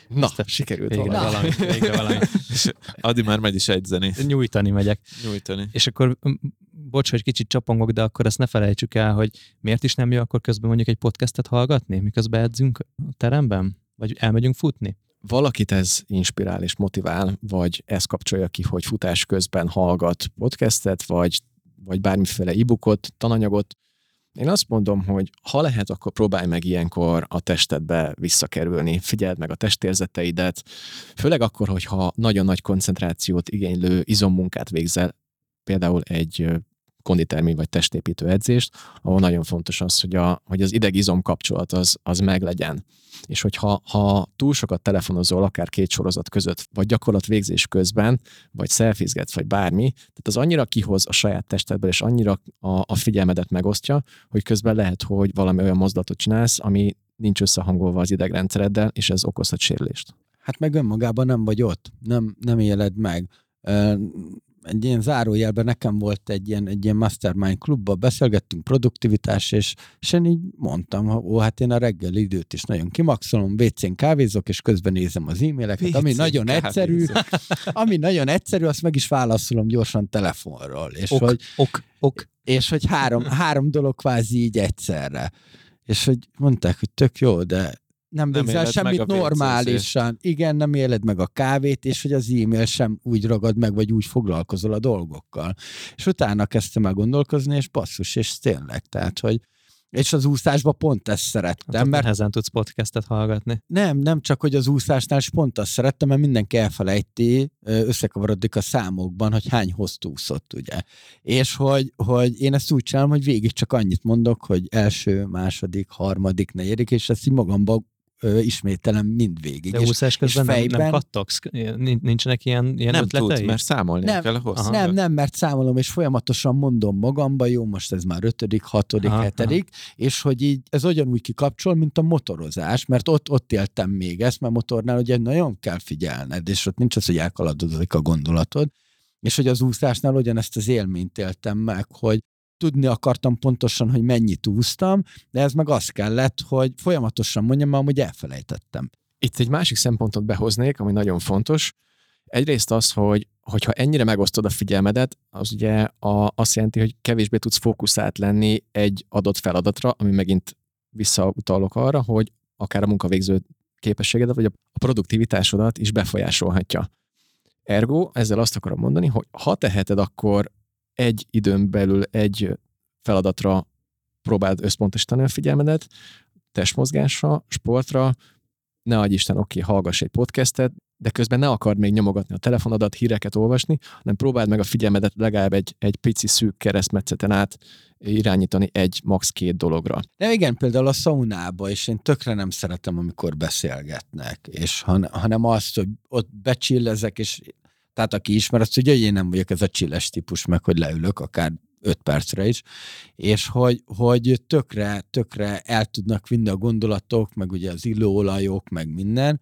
Na, ezt sikerült végre valami. valami. Végre valami. És Adi már megy is edzeni. Nyújtani megyek. Nyújtani. És akkor, bocs, hogy kicsit csapongok, de akkor ezt ne felejtsük el, hogy miért is nem jó akkor közben mondjuk egy podcastet hallgatni, miközben edzünk a teremben? Vagy elmegyünk futni? valakit ez inspirál és motivál, vagy ez kapcsolja ki, hogy futás közben hallgat podcastet, vagy vagy bármiféle e-bookot, tananyagot, én azt mondom, hogy ha lehet, akkor próbálj meg ilyenkor a testedbe visszakerülni, figyeld meg a testérzeteidet, főleg akkor, hogyha nagyon nagy koncentrációt igénylő izommunkát végzel, például egy konditermi vagy testépítő edzést, ahol nagyon fontos az, hogy, a, hogy az ideg-izom kapcsolat az, az meglegyen. És hogyha ha túl sokat telefonozol, akár két sorozat között, vagy gyakorlat végzés közben, vagy szelfizgetsz, vagy bármi, tehát az annyira kihoz a saját testedből, és annyira a, a figyelmedet megosztja, hogy közben lehet, hogy valami olyan mozdulatot csinálsz, ami nincs összehangolva az idegrendszereddel, és ez okozhat sérülést. Hát meg önmagában nem vagy ott, nem, nem éled meg egy ilyen zárójelben nekem volt egy ilyen, egy ilyen mastermind klubba, beszélgettünk produktivitás, és, és én így mondtam, ó, hát én a reggel időt is nagyon kimaxolom, WC-n kávézok, és közben nézem az e-maileket, ami nagyon kávézok. egyszerű, ami nagyon egyszerű, azt meg is válaszolom gyorsan telefonról. És ok, hogy, ok, ok. És hogy három, három dolog kvázi így egyszerre. És hogy mondták, hogy tök jó, de nem, nem végzel semmit normálisan. Igen, nem éled meg a kávét, és hogy az e-mail sem úgy ragad meg, vagy úgy foglalkozol a dolgokkal. És utána kezdtem el gondolkozni, és basszus, és tényleg, tehát, hogy és az úszásban pont ezt szerettem. Hát mert nehezen tudsz podcastet hallgatni. Nem, nem csak, hogy az úszásnál is pont azt szerettem, mert mindenki elfelejti, összekavarodik a számokban, hogy hány hosszú úszott, ugye. És hogy, hogy én ezt úgy csinálom, hogy végig csak annyit mondok, hogy első, második, harmadik, negyedik, és ezt így magamba ö, ismételem mindvégig. De úszás közben és fejben... nem, nem kattogsz? Nincsenek ilyen, ilyen nem ötletei? Tud, mert számolni nem, kell hosszú. Nem, nem, mert számolom, és folyamatosan mondom magamba, jó, most ez már ötödik, hatodik, aha, hetedik, aha. és hogy így ez ugyanúgy kikapcsol, mint a motorozás, mert ott, ott éltem még ezt, mert motornál ugye nagyon kell figyelned, és ott nincs az, hogy elkaladozik a gondolatod, és hogy az úszásnál ugyanezt az élményt éltem meg, hogy tudni akartam pontosan, hogy mennyit úsztam, de ez meg az kellett, hogy folyamatosan mondjam, hogy elfelejtettem. Itt egy másik szempontot behoznék, ami nagyon fontos. Egyrészt az, hogy hogyha ennyire megosztod a figyelmedet, az ugye a, azt jelenti, hogy kevésbé tudsz fókuszált lenni egy adott feladatra, ami megint visszautalok arra, hogy akár a munkavégző képességedet, vagy a produktivitásodat is befolyásolhatja. Ergo, ezzel azt akarom mondani, hogy ha teheted, akkor egy időn belül egy feladatra próbáld összpontosítani a figyelmedet, testmozgásra, sportra, ne adj Isten, oké, hallgass egy podcastet, de közben ne akard még nyomogatni a telefonodat, híreket olvasni, hanem próbáld meg a figyelmedet legalább egy, egy pici szűk keresztmetszeten át irányítani egy max. két dologra. De igen, például a szaunába, és én tökre nem szeretem, amikor beszélgetnek, és han, hanem azt, hogy ott becsillezek, és tehát aki ismer, azt tudja, hogy én nem vagyok ez a csilles típus, meg hogy leülök akár öt percre is, és hogy, hogy tökre, tökre el tudnak vinni a gondolatok, meg ugye az illóolajok, meg minden,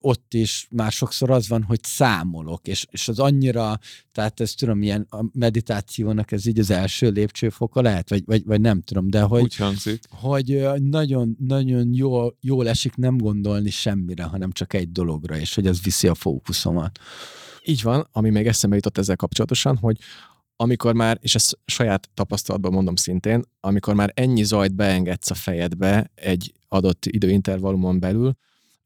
ott is már sokszor az van, hogy számolok, és, és az annyira, tehát ez tudom, ilyen a meditációnak ez így az első lépcsőfoka lehet, vagy, vagy, vagy nem tudom, de hogy, Úgy hangzik. hogy nagyon, nagyon jól, jól esik nem gondolni semmire, hanem csak egy dologra, és hogy az viszi a fókuszomat. Így van, ami még eszembe jutott ezzel kapcsolatosan, hogy amikor már, és ezt saját tapasztalatban mondom szintén, amikor már ennyi zajt beengedsz a fejedbe egy adott időintervallumon belül,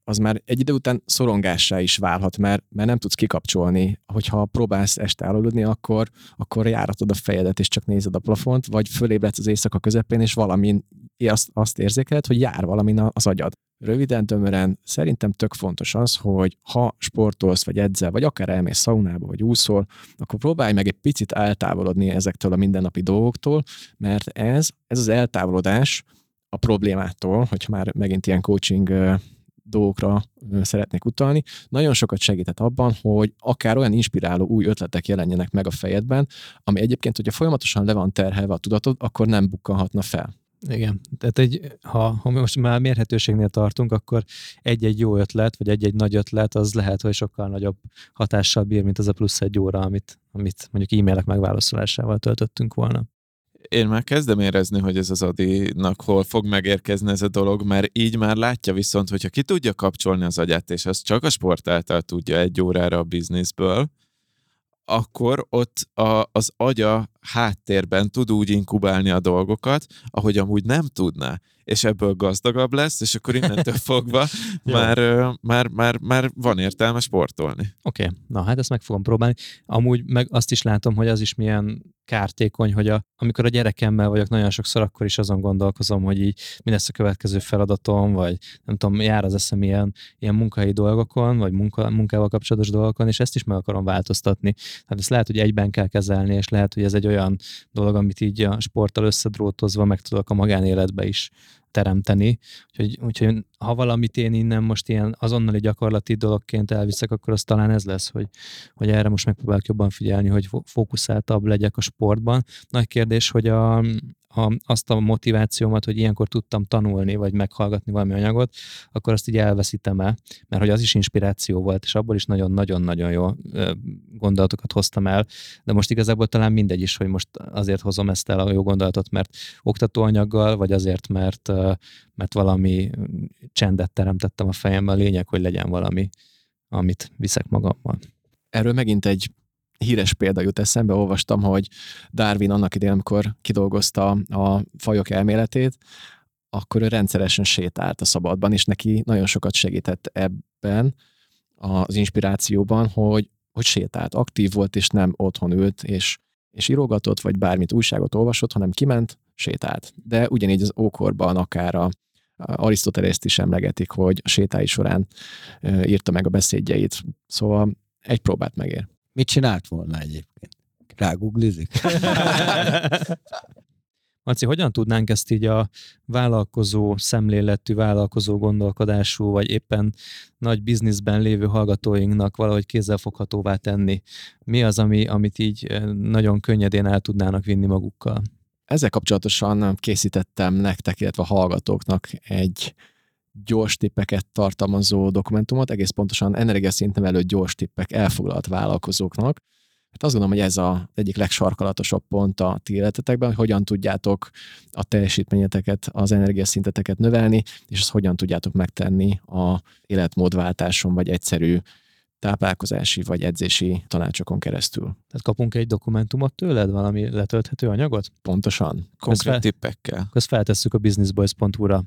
az már egy idő után szorongássá is válhat, mert, mert nem tudsz kikapcsolni. Hogyha próbálsz este aludni, akkor, akkor járatod a fejedet, és csak nézed a plafont, vagy fölébredsz az éjszaka közepén, és valamin azt, azt érzékeled, hogy jár valamin az agyad. Röviden, tömören, szerintem tök fontos az, hogy ha sportolsz, vagy edzel, vagy akár elmész szaunába, vagy úszol, akkor próbálj meg egy picit eltávolodni ezektől a mindennapi dolgoktól, mert ez, ez az eltávolodás a problémától, hogyha már megint ilyen coaching dolgokra szeretnék utalni, nagyon sokat segített abban, hogy akár olyan inspiráló új ötletek jelenjenek meg a fejedben, ami egyébként, hogyha folyamatosan le van terhelve a tudatod, akkor nem bukkanhatna fel. Igen, tehát egy, ha, ha most már mérhetőségnél tartunk, akkor egy-egy jó ötlet, vagy egy-egy nagy ötlet, az lehet, hogy sokkal nagyobb hatással bír, mint az a plusz egy óra, amit, amit mondjuk e-mailek megválaszolásával töltöttünk volna. Én már kezdem érezni, hogy ez az Adinak hol fog megérkezni ez a dolog, mert így már látja viszont, hogyha ki tudja kapcsolni az agyát, és az csak a sport által tudja egy órára a bizniszből, akkor ott a, az agya háttérben tud úgy inkubálni a dolgokat, ahogy amúgy nem tudná és ebből gazdagabb lesz, és akkor innentől fogva már, már, már, már van értelme sportolni. Oké, okay. na hát ezt meg fogom próbálni. Amúgy meg azt is látom, hogy az is milyen kártékony, hogy a, amikor a gyerekemmel vagyok, nagyon sokszor akkor is azon gondolkozom, hogy így mi lesz a következő feladatom, vagy nem tudom, jár az eszem ilyen, ilyen munkai dolgokon, vagy munka, munkával kapcsolatos dolgokon, és ezt is meg akarom változtatni. Tehát ezt lehet, hogy egyben kell kezelni, és lehet, hogy ez egy olyan dolog, amit így a sporttal összedrótozva meg tudok a magánéletbe is teremteni. Úgyhogy, úgyhogy ha valamit én innen most ilyen azonnali gyakorlati dologként elviszek, akkor az talán ez lesz, hogy, hogy erre most megpróbálok jobban figyelni, hogy fókuszáltabb legyek a sportban. Nagy kérdés, hogy a, a, azt a motivációmat, hogy ilyenkor tudtam tanulni, vagy meghallgatni valami anyagot, akkor azt így elveszítem el, mert hogy az is inspiráció volt, és abból is nagyon-nagyon-nagyon jó gondolatokat hoztam el, de most igazából talán mindegy is, hogy most azért hozom ezt el a jó gondolatot, mert oktatóanyaggal, vagy azért, mert, mert valami csendet teremtettem a fejemben, a lényeg, hogy legyen valami, amit viszek magammal. Erről megint egy híres példa jut eszembe, olvastam, hogy Darwin annak idején, amikor kidolgozta a fajok elméletét, akkor ő rendszeresen sétált a szabadban, és neki nagyon sokat segített ebben az inspirációban, hogy, hogy sétált, aktív volt, és nem otthon ült, és, és írogatott, vagy bármit újságot olvasott, hanem kiment, sétált. De ugyanígy az ókorban akár a, Arisztotelészt is emlegetik, hogy a sétái során írta meg a beszédjeit. Szóval egy próbát megér. Mit csinált volna egyébként? Ráguglizik? Marci, hogyan tudnánk ezt így a vállalkozó szemléletű, vállalkozó gondolkodású, vagy éppen nagy bizniszben lévő hallgatóinknak valahogy kézzelfoghatóvá tenni? Mi az, ami, amit így nagyon könnyedén el tudnának vinni magukkal? Ezzel kapcsolatosan készítettem nektek, illetve a hallgatóknak egy gyors tippeket tartalmazó dokumentumot, egész pontosan energiaszinten előtt gyors tippek elfoglalt vállalkozóknak. Hát azt gondolom, hogy ez az egyik legsarkalatosabb pont a ti életetekben, hogy hogyan tudjátok a teljesítményeteket, az energiaszinteteket növelni, és ezt hogyan tudjátok megtenni a életmódváltáson, vagy egyszerű táplálkozási vagy edzési tanácsokon keresztül. Tehát kapunk egy dokumentumot tőled, valami letölthető anyagot? Pontosan. Konkrét fel, tippekkel. Ezt feltesszük a businessboys.hu-ra.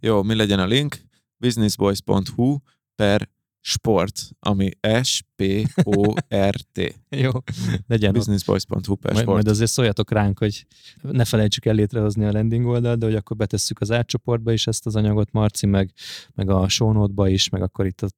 Jó, mi legyen a link? businessboys.hu per sport, ami S-P-O-R-T. Jó, legyen businessboys.hu per sport. majd azért szóljatok ránk, hogy ne felejtsük el létrehozni a landing oldalt, de hogy akkor betesszük az átcsoportba is ezt az anyagot, Marci, meg, meg a show is, meg akkor itt a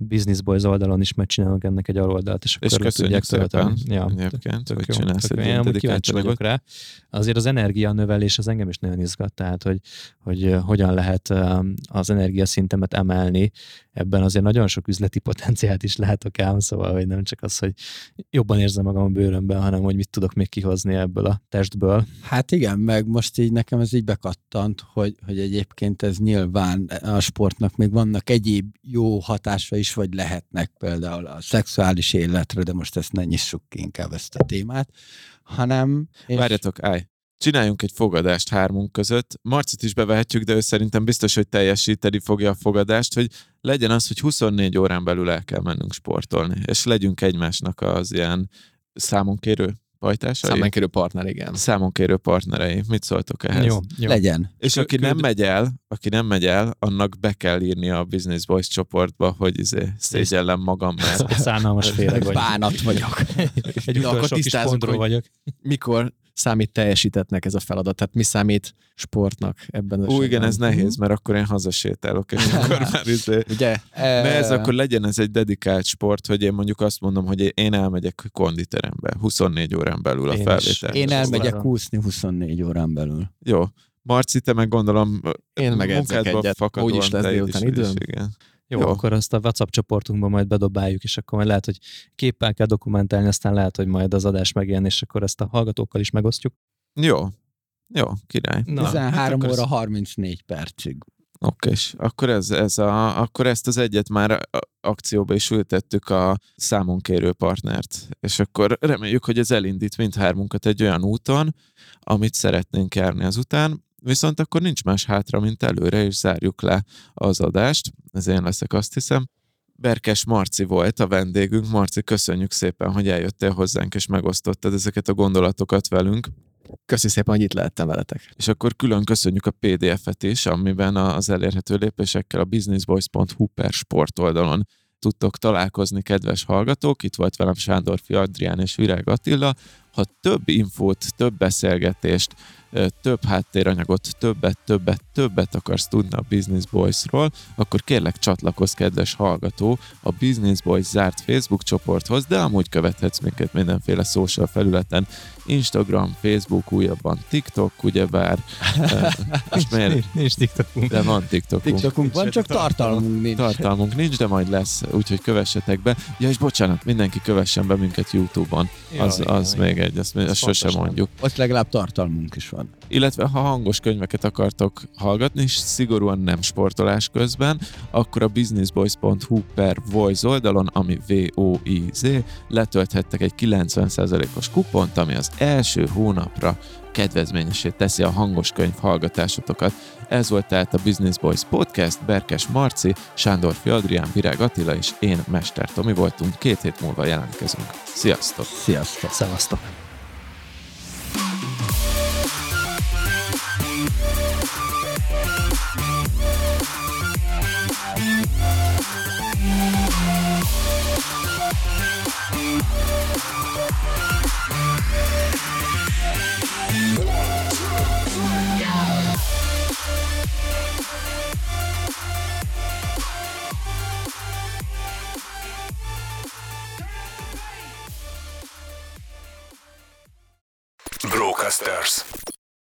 Business Boys oldalon is megcsinálunk ennek egy aloldalt, és akkor És tudják szépen. Ja, egyébként, tök hogy jó, csinálsz tök egy Én kíváncsi vagyok rá. Azért az energia növelés az engem is nagyon izgat, tehát hogy, hogy hogyan lehet eh, az energiaszintemet emelni. Ebben azért nagyon sok üzleti potenciált is látok ám, szóval hogy nem csak az, hogy jobban érzem magam a bőrömben, hanem hogy mit tudok még kihozni ebből a testből. Hát igen, meg most így nekem ez így bekattant, hogy, hogy egyébként ez nyilván a sportnak még vannak egyéb jó hatása is, vagy lehetnek például a szexuális életre, de most ezt ne nyissuk ki inkább ezt a témát, hanem... és- Várjatok, állj! Csináljunk egy fogadást hármunk között. Marcit is bevehetjük, de ő szerintem biztos, hogy teljesíteni fogja a fogadást, hogy legyen az, hogy 24 órán belül el kell mennünk sportolni, és legyünk egymásnak az ilyen számonkérő pajtásai. Számánkérő partner, igen. Számonkérő partnerei. Mit szóltok ehhez? Jó, jó. Legyen. És Kö- aki nem megy el, aki nem megy el, annak be kell írni a Business Boys csoportba, hogy izé, szégyellem magam, mert Szánalmas féreg vagy. Bánat vagyok. Egy utolsó kis vagyok. Mikor számít teljesítetnek ez a feladat? Tehát mi számít sportnak ebben az Ú, igen, ez nehéz, mert akkor én hazasétálok, és akkor már izé, Ugye? Ne, ez akkor legyen ez egy dedikált sport, hogy én mondjuk azt mondom, hogy én elmegyek konditerembe 24 órán belül a Én is. felvétel. Én elmegyek úszni 24 órán belül. Jó. Marci, te meg gondolom Én meg edzek munkádból egyet. fakadóan Úgyis lesz délután is- időm. is, Igen. Jó, Jó. Akkor azt a WhatsApp csoportunkban majd bedobáljuk, és akkor majd lehet, hogy képpel kell dokumentálni, aztán lehet, hogy majd az adás megjelen, és akkor ezt a hallgatókkal is megosztjuk. Jó. Jó, király. Na, 13 akkor óra ez- 34 percig. Oké, akkor, ez, ez a, akkor ezt az egyet már akcióba is ültettük a számonkérő partnert, és akkor reméljük, hogy ez elindít mindhármunkat egy olyan úton, amit szeretnénk járni azután, viszont akkor nincs más hátra, mint előre, és zárjuk le az adást. Ez én leszek, azt hiszem. Berkes Marci volt a vendégünk. Marci, köszönjük szépen, hogy eljöttél hozzánk, és megosztottad ezeket a gondolatokat velünk. Köszi szépen, hogy itt lehettem veletek. És akkor külön köszönjük a PDF-et is, amiben az elérhető lépésekkel a businessboys.hu per sport oldalon tudtok találkozni, kedves hallgatók. Itt volt velem Sándorfi Adrián és Virág Attila. Ha több infót, több beszélgetést, több háttéranyagot, többet, többet, többet akarsz tudni a Business Boys-ról, akkor kérlek csatlakozz, kedves hallgató, a Business Boys zárt Facebook csoporthoz, de amúgy követhetsz minket mindenféle social felületen, Instagram, Facebook, újabban TikTok, ugyebár. Most miért? Nincs, nincs TikTokunk. De van TikTokunk. TikTokunk van, csak tartalmunk nincs. Tartalmunk nincs, de majd lesz, úgyhogy kövessetek be. Ja, és bocsánat, mindenki kövessen be minket YouTube-on. Ja, Az, igen, az igen. még egy, azt, azt sose fontos, mondjuk. Ott legalább tartalmunk is van. Illetve ha hangos könyveket akartok hallgatni, és szigorúan nem sportolás közben, akkor a businessboys.hu per voice oldalon, ami V-O-I-Z, letölthettek egy 90%-os kupont, ami az első hónapra kedvezményesé teszi a hangos könyv hallgatásotokat. Ez volt tehát a Business Boys Podcast, Berkes Marci, Sándor Adrián, Virág Attila és én, Mester Tomi voltunk. Két hét múlva jelentkezünk. Sziasztok! Sziasztok! Szevasztok! Brocasters.